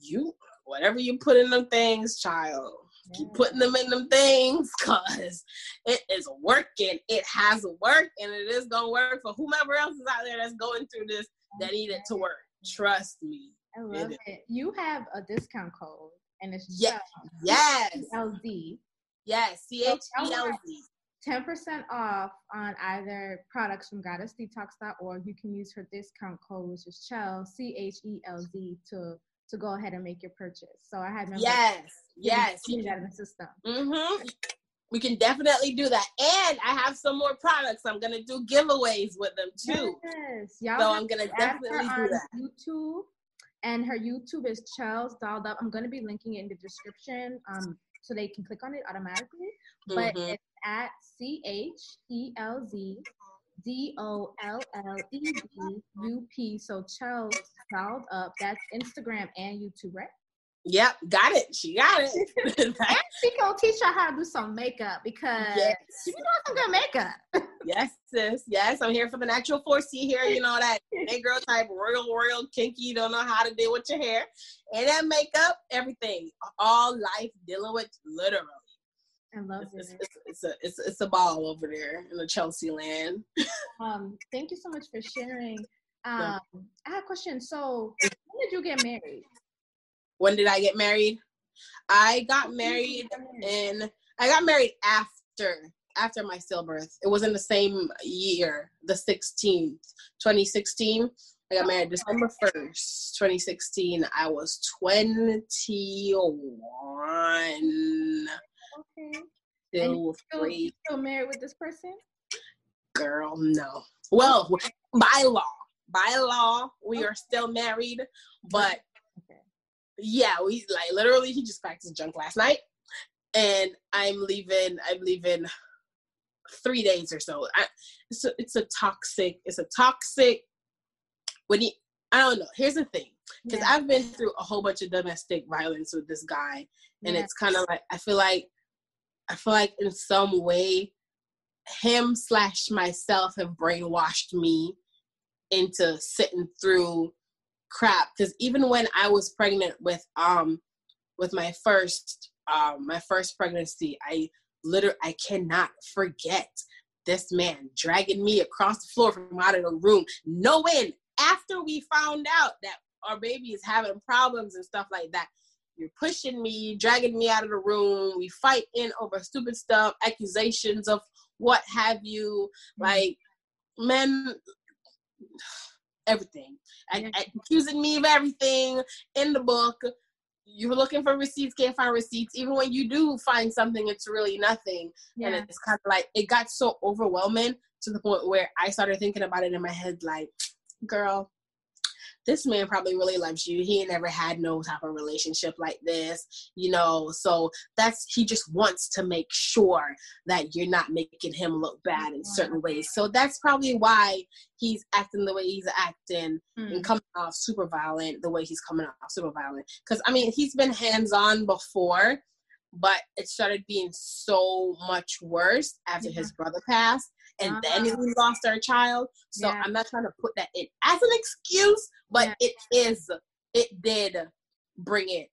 you, whatever you put in them things, child, yeah. Keep putting them in them things because it is working. It has worked and it is going to work for whomever else is out there that's going through this that need it to work. Trust me. I love it. it. You have a discount code and it's um, yes, yes. Yes, C H E L Z. 10% off on either products from goddessdetox.org. You can use her discount code, which is Chelz, C H E L Z, to to go ahead and make your purchase. So I had yes, yes, that in the system. Mm-hmm. We can definitely do that, and I have some more products. I'm gonna do giveaways with them too. Yes, y'all so I'm gonna definitely do that. YouTube and her YouTube is Chelz Dolled Up. I'm to be linking it in the description um, so they can click on it automatically. But mm-hmm. it's at C H E L Z D O L L E D U P. So Chelz Dolled Up. That's Instagram and YouTube, right? Yep, got it. She got it. And she gonna teach her how to do some makeup because yes. she be doing some good makeup. yes, sis. Yes, I'm here for the natural 4C here. You know that hey girl type, royal, royal, kinky. Don't know how to deal with your hair and that makeup, everything, all life dealing with literally. I love it's, it. It's, it's, a it's it's a ball over there in the Chelsea land. um, thank you so much for sharing. Um, yeah. I have a question. So, when did you get married? when did I get married? I got married in I got married after after my stillbirth. It was in the same year, the 16th, 2016. I got married December 1st, 2016. I was 21. Okay. Still, still, still married with this person? Girl, no. Well, by law, by law, we are still married, but yeah, we like literally he just packed his junk last night, and I'm leaving. I'm leaving three days or so. I, it's a, it's a toxic. It's a toxic. When he, I don't know. Here's the thing, because yeah. I've been through a whole bunch of domestic violence with this guy, and yeah. it's kind of like I feel like, I feel like in some way, him slash myself have brainwashed me into sitting through crap because even when I was pregnant with um with my first um, my first pregnancy, I literally I cannot forget this man dragging me across the floor from out of the room, knowing after we found out that our baby is having problems and stuff like that. You're pushing me, dragging me out of the room. We fight in over stupid stuff, accusations of what have you. Mm-hmm. Like, men, everything. And, accusing me of everything in the book. You're looking for receipts, can't find receipts. Even when you do find something, it's really nothing. Yeah. And it's kind of like, it got so overwhelming to the point where I started thinking about it in my head like, girl, this man probably really loves you. He never had no type of relationship like this, you know. So that's he just wants to make sure that you're not making him look bad in certain ways. So that's probably why he's acting the way he's acting mm. and coming off super violent the way he's coming off super violent. Because I mean, he's been hands on before, but it started being so much worse after yeah. his brother passed and uh-huh. then we lost our child. So yeah. I'm not trying to put that in as an excuse, but yeah. it is, it did bring it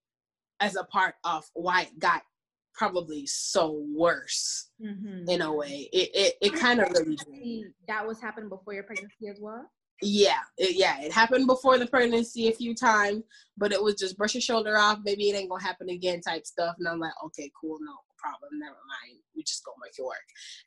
as a part of why it got probably so worse mm-hmm. in a way. It it, it kind of really did. That was happening before your pregnancy as well? Yeah, it, yeah, it happened before the pregnancy a few times, but it was just brush your shoulder off. Maybe it ain't gonna happen again, type stuff. And I'm like, okay, cool, no problem, never mind. We just go make it work.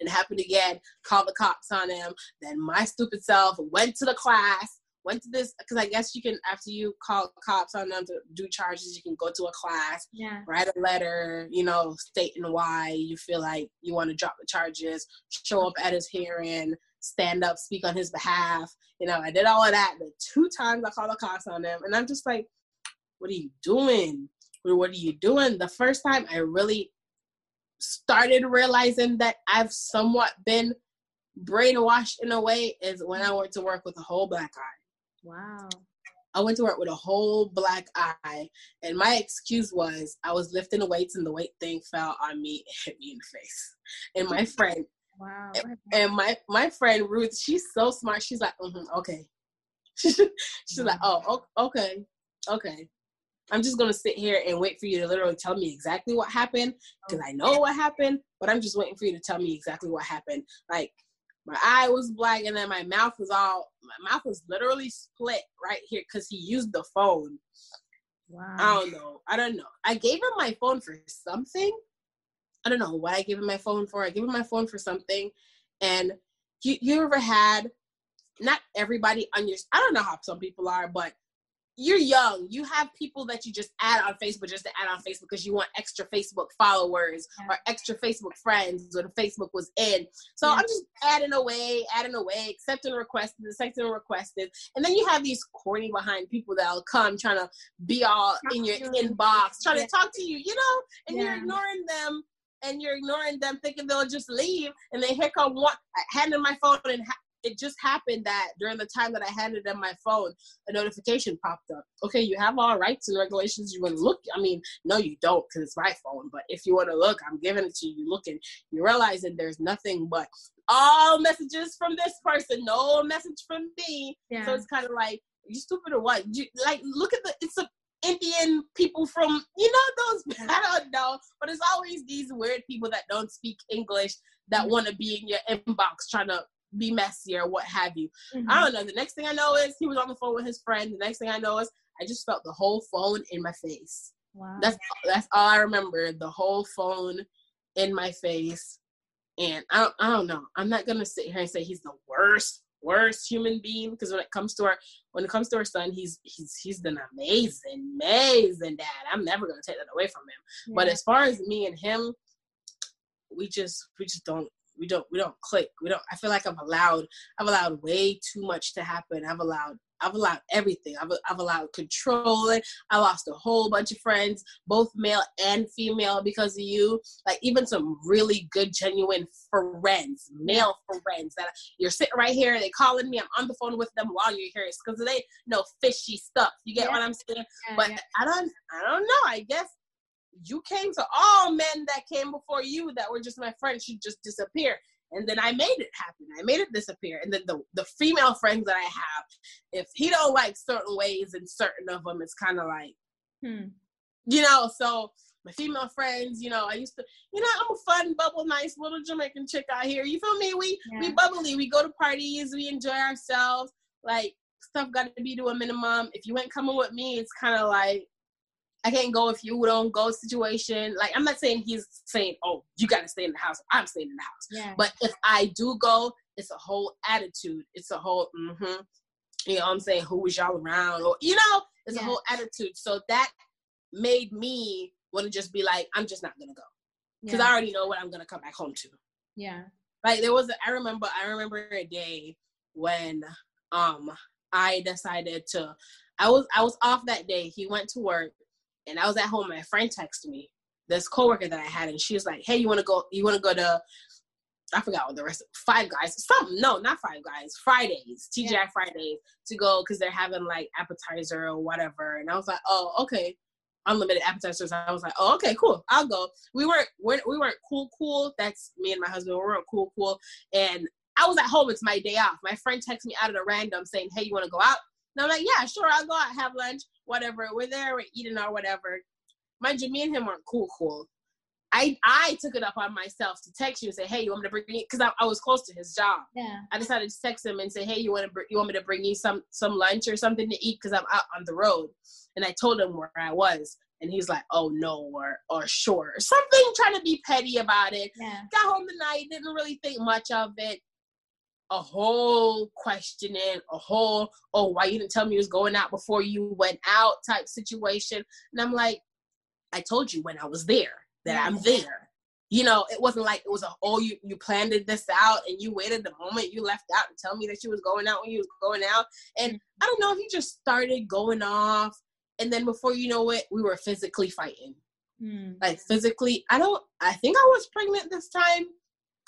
And it happened again. Call the cops on him. Then my stupid self went to the class. Went to this because I guess you can after you call cops on them to do charges, you can go to a class, yeah. write a letter, you know, stating why you feel like you want to drop the charges, show up at his hearing, stand up, speak on his behalf. You know, I did all of that. The two times I called the cops on him, and I'm just like, what are you doing? What are you doing? The first time I really started realizing that I've somewhat been brainwashed in a way is when I went to work with a whole black eye. Wow. I went to work with a whole black eye, and my excuse was I was lifting weights and the weight thing fell on me and hit me in the face. And my friend, wow, and my my friend Ruth, she's so smart. She's like, mm-hmm, okay. she's wow. like, oh, okay, okay. I'm just gonna sit here and wait for you to literally tell me exactly what happened because I know what happened, but I'm just waiting for you to tell me exactly what happened. Like my eye was black and then my mouth was all my mouth was literally split right here because he used the phone. Wow. I don't know. I don't know. I gave him my phone for something. I don't know what I gave him my phone for. I gave him my phone for something. And you, you ever had not everybody on your I don't know how some people are, but you're young. You have people that you just add on Facebook just to add on Facebook because you want extra Facebook followers yeah. or extra Facebook friends when Facebook was in. So yeah. I'm just adding away, adding away, accepting requests, accepting requests. And then you have these corny behind people that'll come trying to be all in your inbox, trying yeah. to talk to you, you know, and you're ignoring them and you're ignoring them thinking they'll just leave and then here come one handing my phone and it just happened that during the time that I handed them my phone, a notification popped up. Okay, you have all rights and regulations. You want to look? I mean, no, you don't because it's my phone. But if you want to look, I'm giving it to you. You looking, you realize that there's nothing but all messages from this person, no message from me. Yeah. So it's kind of like, you stupid or what? You, like, look at the, it's a Indian people from, you know, those, I don't know, but it's always these weird people that don't speak English that mm-hmm. want to be in your inbox trying to be messy or what have you. Mm-hmm. I don't know. The next thing I know is he was on the phone with his friend. The next thing I know is I just felt the whole phone in my face. Wow. That's that's all I remember. The whole phone in my face. And I don't, I don't know. I'm not gonna sit here and say he's the worst, worst human being because when it comes to our when it comes to our son, he's he's he's an amazing, amazing dad. I'm never gonna take that away from him. Yeah. But as far as me and him, we just we just don't we don't we don't click we don't i feel like i've allowed i've allowed way too much to happen i've allowed i've allowed everything. I've, I've allowed controlling i lost a whole bunch of friends both male and female because of you. Like even some really good genuine friends male friends that you're sitting right here they calling me i'm on the phone with them while you're here. It's because they know fishy stuff. You get yeah. what i'm saying? Yeah, but yeah. i don't i don't know. I guess you came to all men that came before you that were just my friends should just disappear. And then I made it happen. I made it disappear. And then the, the female friends that I have, if he don't like certain ways and certain of them, it's kind of like, hmm. you know, so my female friends, you know, I used to, you know, I'm a fun, bubble, nice little Jamaican chick out here. You feel me? We yeah. we bubbly. We go to parties. We enjoy ourselves. Like stuff got to be to a minimum. If you ain't coming with me, it's kind of like I can't go if you don't go situation. Like I'm not saying he's saying, oh, you got to stay in the house. I'm staying in the house. Yeah. But if I do go, it's a whole attitude. It's a whole, mm-hmm. You know, I'm saying who was y'all around, or you know, it's yeah. a whole attitude. So that made me want to just be like, I'm just not gonna go because yeah. I already know what I'm gonna come back home to. Yeah. Like there was, a, I remember, I remember a day when um I decided to, I was I was off that day. He went to work, and I was at home. My friend texted me, this coworker that I had, and she was like, "Hey, you want to go? You want to go to I forgot what the rest of Five Guys. Something no, not Five Guys. Fridays, TGI yeah. Fridays to go because they're having like appetizer or whatever. And I was like, oh, okay, unlimited appetizers. I was like, oh, okay, cool, I'll go. We weren't we're, we weren't cool, cool. That's me and my husband. We weren't cool, cool. And I was at home. It's my day off. My friend texted me out of the random saying, hey, you want to go out? And I'm like, yeah, sure, I'll go out, have lunch, whatever. We're there, we're eating or whatever. Mind you, me and him weren't cool, cool. I I took it up on myself to text you and say, hey, you want me to bring you? Because I, I was close to his job. Yeah. I decided to text him and say, hey, you want to br- you want me to bring you some some lunch or something to eat because I'm out on the road. And I told him where I was, and he's like, oh no, or or sure, something trying to be petty about it. Yeah. Got home tonight, didn't really think much of it. A whole questioning, a whole, oh, why you didn't tell me you was going out before you went out type situation. And I'm like, I told you when I was there that I'm there. You know, it wasn't like it was a oh you you planned this out and you waited the moment you left out to tell me that you was going out when you was going out. And mm-hmm. I don't know if he just started going off, and then before you know it, we were physically fighting. Mm. Like physically, I don't. I think I was pregnant this time.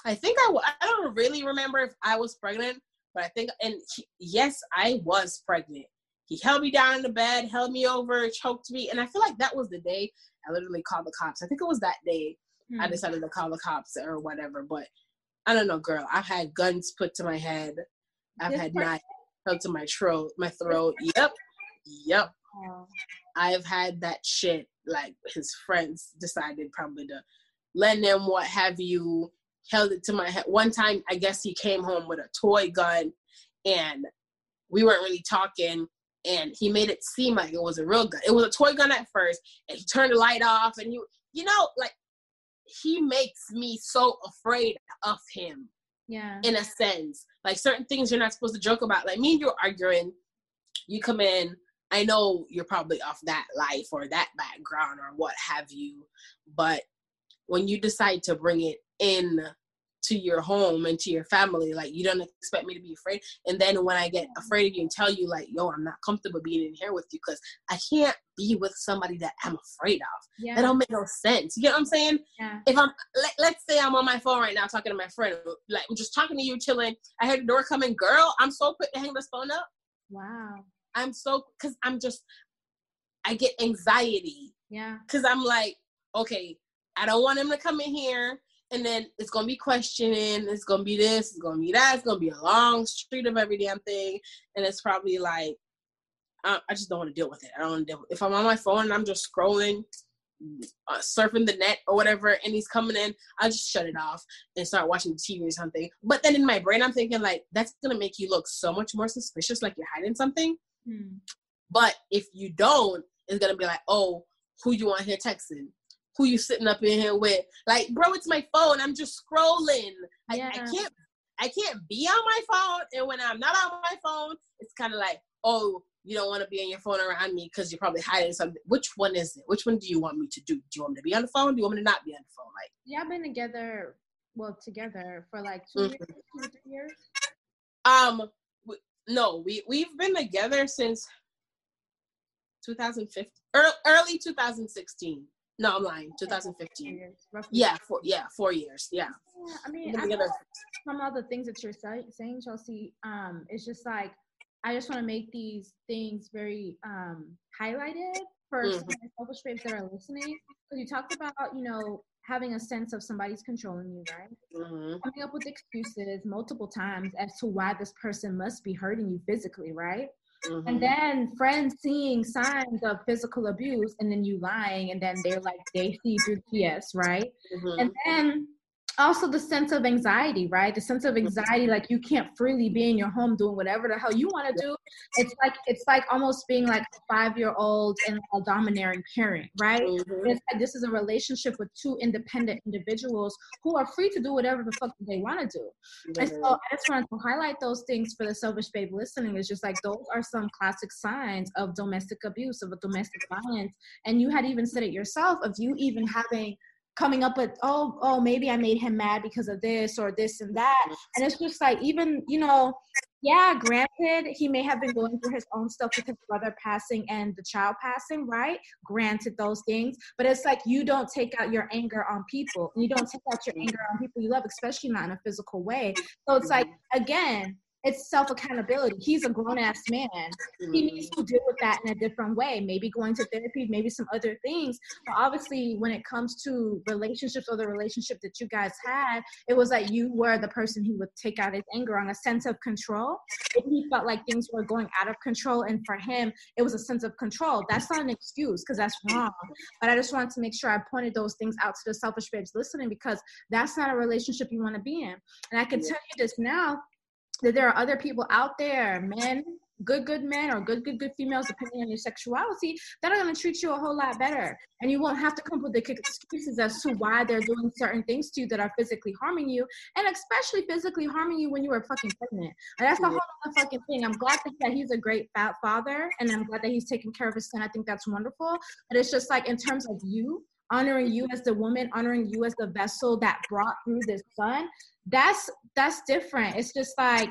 I think I. I don't really remember if I was pregnant, but I think and he, yes, I was pregnant. He held me down in the bed, held me over, choked me, and I feel like that was the day I literally called the cops. I think it was that day mm. I hmm. decided to call the cops or whatever. But I don't know, girl. I've had guns put to my head. I've this had knives held to my throat. My throat. Yep, yep. Oh. I've had that shit. Like his friends decided probably to lend him what have you. Held it to my head. One time, I guess he came home with a toy gun, and we weren't really talking and he made it seem like it was a real gun. It was a toy gun at first, and he turned the light off, and you, you know, like he makes me so afraid of him. Yeah. In a sense, like certain things you're not supposed to joke about. Like me and you are arguing, you come in. I know you're probably off that life or that background or what have you, but when you decide to bring it in to your home and to your family. Like you don't expect me to be afraid. And then when I get afraid of you and tell you like, yo, I'm not comfortable being in here with you because I can't be with somebody that I'm afraid of. Yeah. That don't make no sense. You get what I'm saying? Yeah. If I'm let, let's say I'm on my phone right now talking to my friend, like I'm just talking to you, chilling. I heard the door coming, girl. I'm so quick to hang this phone up. Wow. I'm so because I'm just I get anxiety. Yeah. Cause I'm like, okay, I don't want him to come in here and then it's gonna be questioning. It's gonna be this. It's gonna be that. It's gonna be a long street of every damn thing, and it's probably like I, I just don't want to deal with it. I don't want to deal. With, if I'm on my phone and I'm just scrolling, uh, surfing the net or whatever, and he's coming in, I just shut it off and start watching TV or something. But then in my brain, I'm thinking like that's gonna make you look so much more suspicious, like you're hiding something. Hmm. But if you don't, it's gonna be like, oh, who you want here texting? Who you sitting up in here with. Like, bro, it's my phone. I'm just scrolling. I, yeah. I can't I can't be on my phone. And when I'm not on my phone, it's kind of like, oh, you don't want to be on your phone around me because you're probably hiding something. Which one is it? Which one do you want me to do? Do you want me to be on the phone? Do you want me to not be on the phone? Like, yeah, I've been together, well, together for like 2 mm-hmm. years, two three years. Um, no, we we've been together since 2015, early 2016. No, I'm lying. 2015. Years, yeah, four, yeah, four years. Yeah. yeah I mean, I from all the things that you're saying, Chelsea, um, it's just like I just want to make these things very um, highlighted for mm-hmm. selfish babes that are listening. Because you talked about, you know, having a sense of somebody's controlling you, right? Mm-hmm. Coming up with excuses multiple times as to why this person must be hurting you physically, right? Mm-hmm. And then friends seeing signs of physical abuse and then you lying and then they're like they see through PS, right? Mm-hmm. And then also the sense of anxiety, right? The sense of mm-hmm. anxiety, like you can't freely be in your home doing whatever the hell you want to do. It's like it's like almost being like a five year old and a domineering parent, right? Mm-hmm. It's like this is a relationship with two independent individuals who are free to do whatever the fuck they want to do. Mm-hmm. And so I just wanted to highlight those things for the selfish babe listening. It's just like those are some classic signs of domestic abuse, of a domestic violence. And you had even said it yourself of you even having coming up with oh oh maybe i made him mad because of this or this and that. And it's just like even you know yeah granted he may have been going through his own stuff with his brother passing and the child passing right? Granted those things. But it's like you don't take out your anger on people. You don't take out your anger on people you love especially not in a physical way. So it's like mm-hmm. again it's self accountability. He's a grown ass man. He needs to deal with that in a different way. Maybe going to therapy, maybe some other things. But obviously, when it comes to relationships or the relationship that you guys had, it was like you were the person he would take out his anger on a sense of control. If he felt like things were going out of control, and for him, it was a sense of control. That's not an excuse because that's wrong. But I just wanted to make sure I pointed those things out to the selfish babes listening because that's not a relationship you want to be in. And I can tell you this now that there are other people out there, men, good, good men, or good, good, good females, depending on your sexuality, that are going to treat you a whole lot better. And you won't have to come up with the excuses as to why they're doing certain things to you that are physically harming you, and especially physically harming you when you were fucking pregnant. And that's the whole other fucking thing. I'm glad that he's a great fat father, and I'm glad that he's taking care of his son. I think that's wonderful. But it's just like in terms of you, honoring you as the woman, honoring you as the vessel that brought through this son, that's that's different. It's just like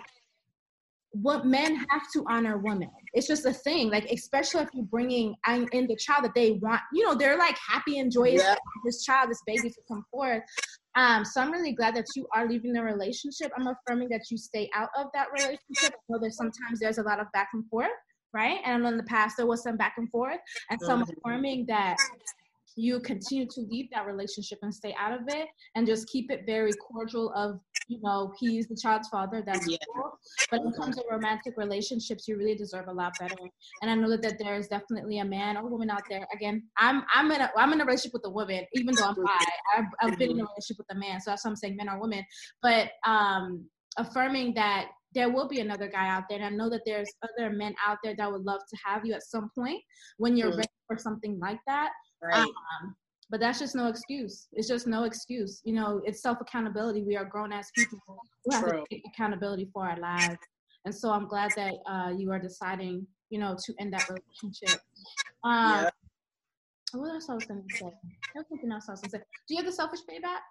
what men have to honor women. It's just a thing. Like especially if you're bringing in the child that they want. You know, they're like happy and joyous. Yeah. This child, this baby to come forth. Um, so I'm really glad that you are leaving the relationship. I'm affirming that you stay out of that relationship. I know that sometimes there's a lot of back and forth, right? And in the past there was some back and forth. And so I'm mm-hmm. affirming that you continue to leave that relationship and stay out of it and just keep it very cordial of you know he's the child's father that's yeah. cool but in terms of romantic relationships you really deserve a lot better and i know that, that there is definitely a man or woman out there again i'm i'm in a i'm in a relationship with a woman even though i'm bi I've, I've been in a relationship with a man so that's why i'm saying men or women but um affirming that there will be another guy out there. And I know that there's other men out there that would love to have you at some point when you're mm. ready for something like that. Right. Um, but that's just no excuse. It's just no excuse. You know, it's self accountability. We are grown ass people who have True. to take accountability for our lives. And so I'm glad that uh, you are deciding, you know, to end that relationship. Um, yeah. What else I was going to say? There's something else I was going to say. Do you have the selfish babe app?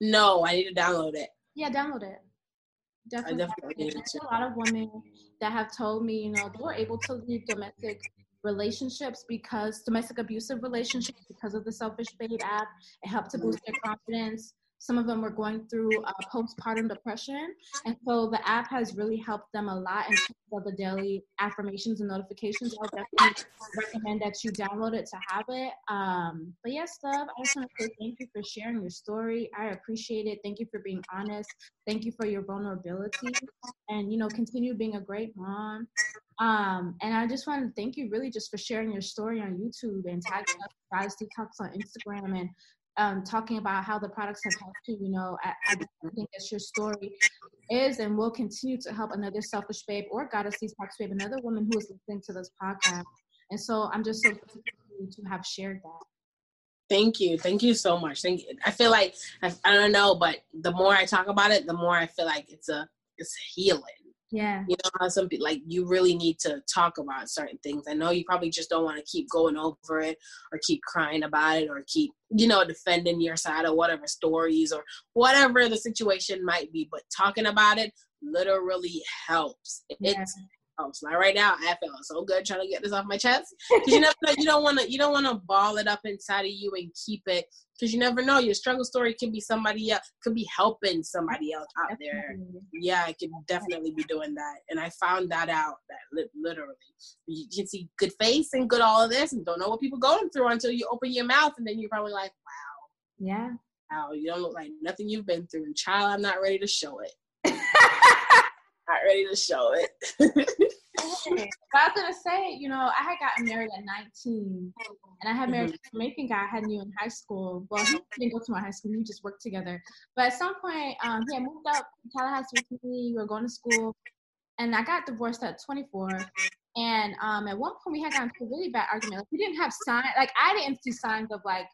No, I need to download it. Yeah, download it. Definitely. I definitely need to. A lot of women that have told me, you know, they were able to leave domestic relationships because domestic abusive relationships because of the selfish babe app. It helped to boost their confidence some of them were going through uh, postpartum depression and so the app has really helped them a lot in terms of the daily affirmations and notifications. I'll definitely recommend that you download it to have it. Um, but yes love i just want to say thank you for sharing your story. I appreciate it. Thank you for being honest. Thank you for your vulnerability and you know continue being a great mom. Um, and I just want to thank you really just for sharing your story on YouTube and tagging us guys detox on Instagram and um, talking about how the products have helped you. You know, I, I think that your story is and will continue to help another selfish babe or goddess detox babe, another woman who is listening to this podcast. And so I'm just so to have shared that. Thank you. Thank you so much. Thank you. I feel like I, I don't know, but the more I talk about it, the more I feel like it's a it's healing yeah. You know how some people like you really need to talk about certain things. I know you probably just don't want to keep going over it or keep crying about it or keep, you know, defending your side or whatever stories or whatever the situation might be. But talking about it literally helps. Yeah. It's Oh, helps. Like right now, I feel so good trying to get this off my chest. Because you never know, you don't want to you don't want to ball it up inside of you and keep it. Because you never know, your struggle story can be somebody else, could be helping somebody else out there. Yeah, I could definitely be doing that. And I found that out that li- literally, you can see good face and good all of this, and don't know what people going through until you open your mouth, and then you're probably like, wow, yeah, wow, you don't look like nothing you've been through. And child, I'm not ready to show it. not ready to show it. But I was gonna say, you know, I had gotten married at 19, and I had married mm-hmm. a Jamaican guy I had knew in high school. Well, he didn't go to my high school; we just worked together. But at some point, um, he had moved up to Tallahassee with me. We were going to school, and I got divorced at 24. And um, at one point, we had gotten into a really bad argument. Like we didn't have signs. Like I didn't see signs of like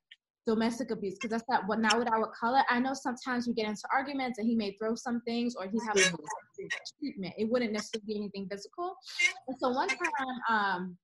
domestic abuse because that's not what I would call it. I know sometimes we get into arguments and he may throw some things or he'd have treatment. It wouldn't necessarily be anything physical. And so one time, um,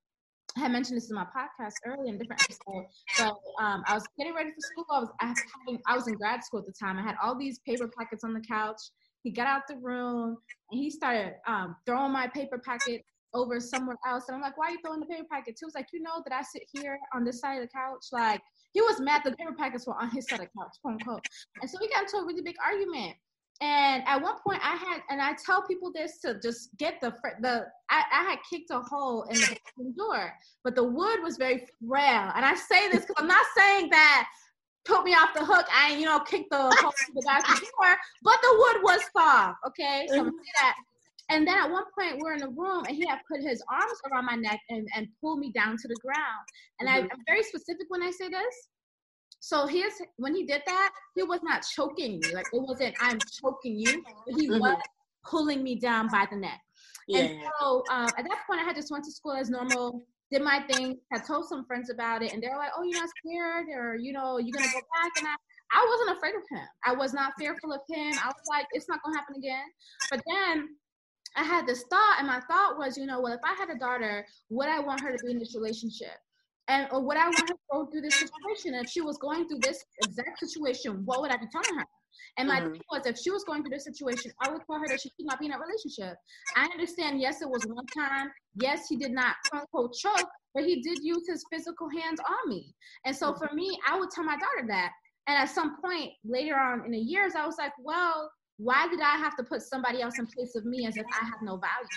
I had mentioned this in my podcast earlier in a different episode. So um, I was getting ready for school. I was I, having, I was in grad school at the time. I had all these paper packets on the couch. He got out the room and he started um, throwing my paper packet over somewhere else. And I'm like, why are you throwing the paper packet? He was like, you know that I sit here on this side of the couch. Like he was mad the paper packets were on his side of the couch, quote unquote. And so we got into a really big argument. And at one point, I had, and I tell people this to just get the the. I, I had kicked a hole in the door, but the wood was very frail. And I say this because I'm not saying that put me off the hook. I, you know, kicked the hole in the door, but the wood was soft. Okay, so that. And then at one point, we're in the room, and he had put his arms around my neck and, and pulled me down to the ground. And mm-hmm. I, I'm very specific when I say this. So his when he did that, he was not choking me. Like it wasn't I'm choking you, he mm-hmm. was pulling me down by the neck. Yeah. And so um, at that point, I had just went to school as normal, did my thing, had told some friends about it, and they were like, "Oh, you're not scared, or you know, you're gonna go back." And I, I wasn't afraid of him. I was not fearful of him. I was like, "It's not gonna happen again." But then I had this thought, and my thought was, you know, well, if I had a daughter, would I want her to be in this relationship? and or would I want her to go through this situation? And if she was going through this exact situation, what would I be telling her? And my mm-hmm. thing was, if she was going through this situation, I would tell her that she should not be in a relationship. I understand, yes, it was one time. Yes, he did not quote unquote choke, but he did use his physical hands on me. And so mm-hmm. for me, I would tell my daughter that. And at some point later on in the years, I was like, well, why did I have to put somebody else in place of me as if I have no value?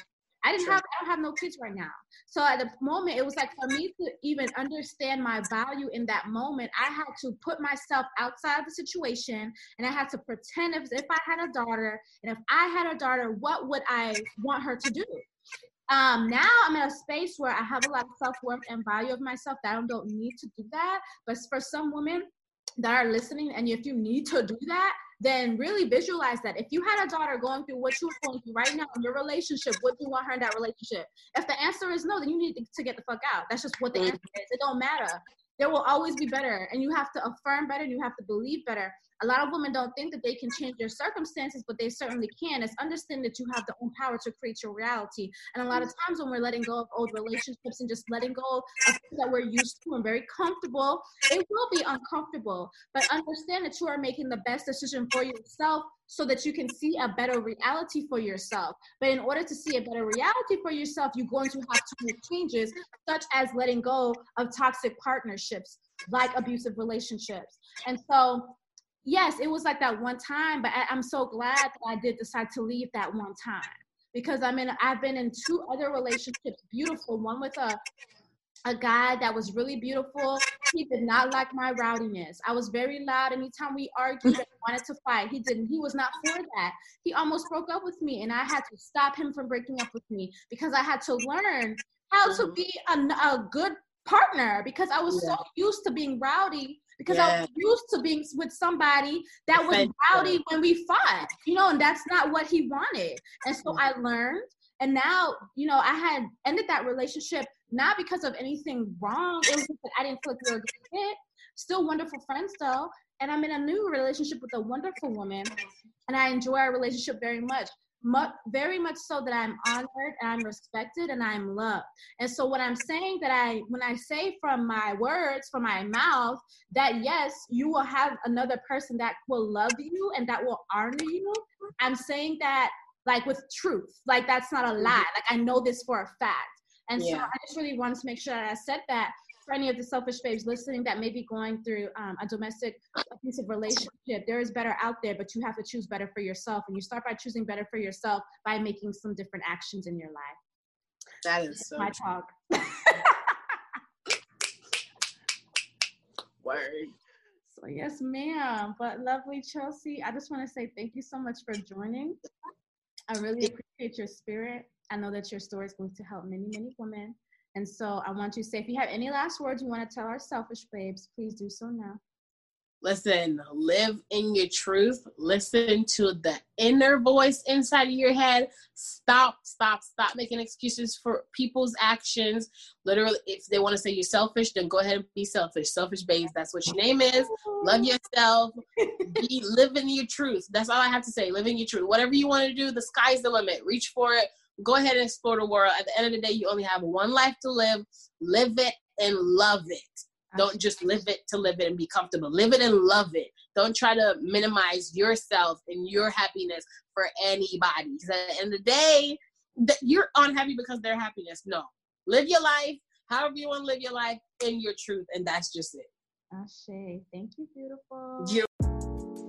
I didn't sure. have I don't have no kids right now. So at the moment it was like for me to even understand my value in that moment, I had to put myself outside the situation and I had to pretend as if I had a daughter and if I had a daughter, what would I want her to do? Um, now I'm in a space where I have a lot of self-worth and value of myself that I don't need to do that. But for some women that are listening and if you need to do that, then really visualize that. If you had a daughter going through what you're going through right now in your relationship, would you want her in that relationship? If the answer is no, then you need to get the fuck out. That's just what the answer is. It don't matter. There will always be better, and you have to affirm better. And you have to believe better a lot of women don't think that they can change their circumstances, but they certainly can. It's understanding that you have the own power to create your reality. And a lot of times when we're letting go of old relationships and just letting go of things that we're used to and very comfortable, it will be uncomfortable. But understand that you are making the best decision for yourself so that you can see a better reality for yourself. But in order to see a better reality for yourself, you're going to have to make changes, such as letting go of toxic partnerships, like abusive relationships. And so yes, it was like that one time, but I, am so glad that I did decide to leave that one time because I mean I've been in two other relationships, beautiful. One with a a guy that was really beautiful. He did not like my rowdiness. I was very loud anytime we argued and wanted to fight. He didn't. He was not for that. He almost broke up with me, and I had to stop him from breaking up with me because I had to learn how to mm-hmm. be a, a good partner because I was yeah. so used to being rowdy because yeah. I was used to being with somebody that was rowdy when we fought, you know, and that's not what he wanted. And so I mm-hmm. learned, and now, you know, I had ended that relationship not because of anything wrong. It was just that I didn't feel like we were a good. Still wonderful friends though, and I'm in a new relationship with a wonderful woman, and I enjoy our relationship very much much, very much so that I'm honored and I'm respected and I'm loved. And so what I'm saying that I when I say from my words, from my mouth, that yes, you will have another person that will love you and that will honor you. I'm saying that like with truth. Like that's not a mm-hmm. lie. Like I know this for a fact. And yeah. so I just really wanted to make sure that I said that for any of the selfish babes listening that may be going through um, a domestic abusive relationship, there is better out there, but you have to choose better for yourself. And you start by choosing better for yourself by making some different actions in your life. That is so my talk. Word. So yes, ma'am. But lovely Chelsea, I just want to say thank you so much for joining. I really appreciate your spirit. I know that your story is going to help many, many women. And so I want you to say, if you have any last words you want to tell our selfish babes, please do so now. Listen, live in your truth. Listen to the inner voice inside of your head. Stop, stop, stop making excuses for people's actions. Literally, if they want to say you're selfish, then go ahead and be selfish. Selfish babes, that's what your name is. Love yourself. be live in your truth. That's all I have to say. Live in your truth. Whatever you want to do, the sky's the limit. Reach for it. Go ahead and explore the world. At the end of the day, you only have one life to live. Live it and love it. Don't just live it to live it and be comfortable. Live it and love it. Don't try to minimize yourself and your happiness for anybody. Because at the end of the day, that you're unhappy because their happiness. No. Live your life however you want to live your life in your truth, and that's just it. Ashe. Thank you, beautiful. You-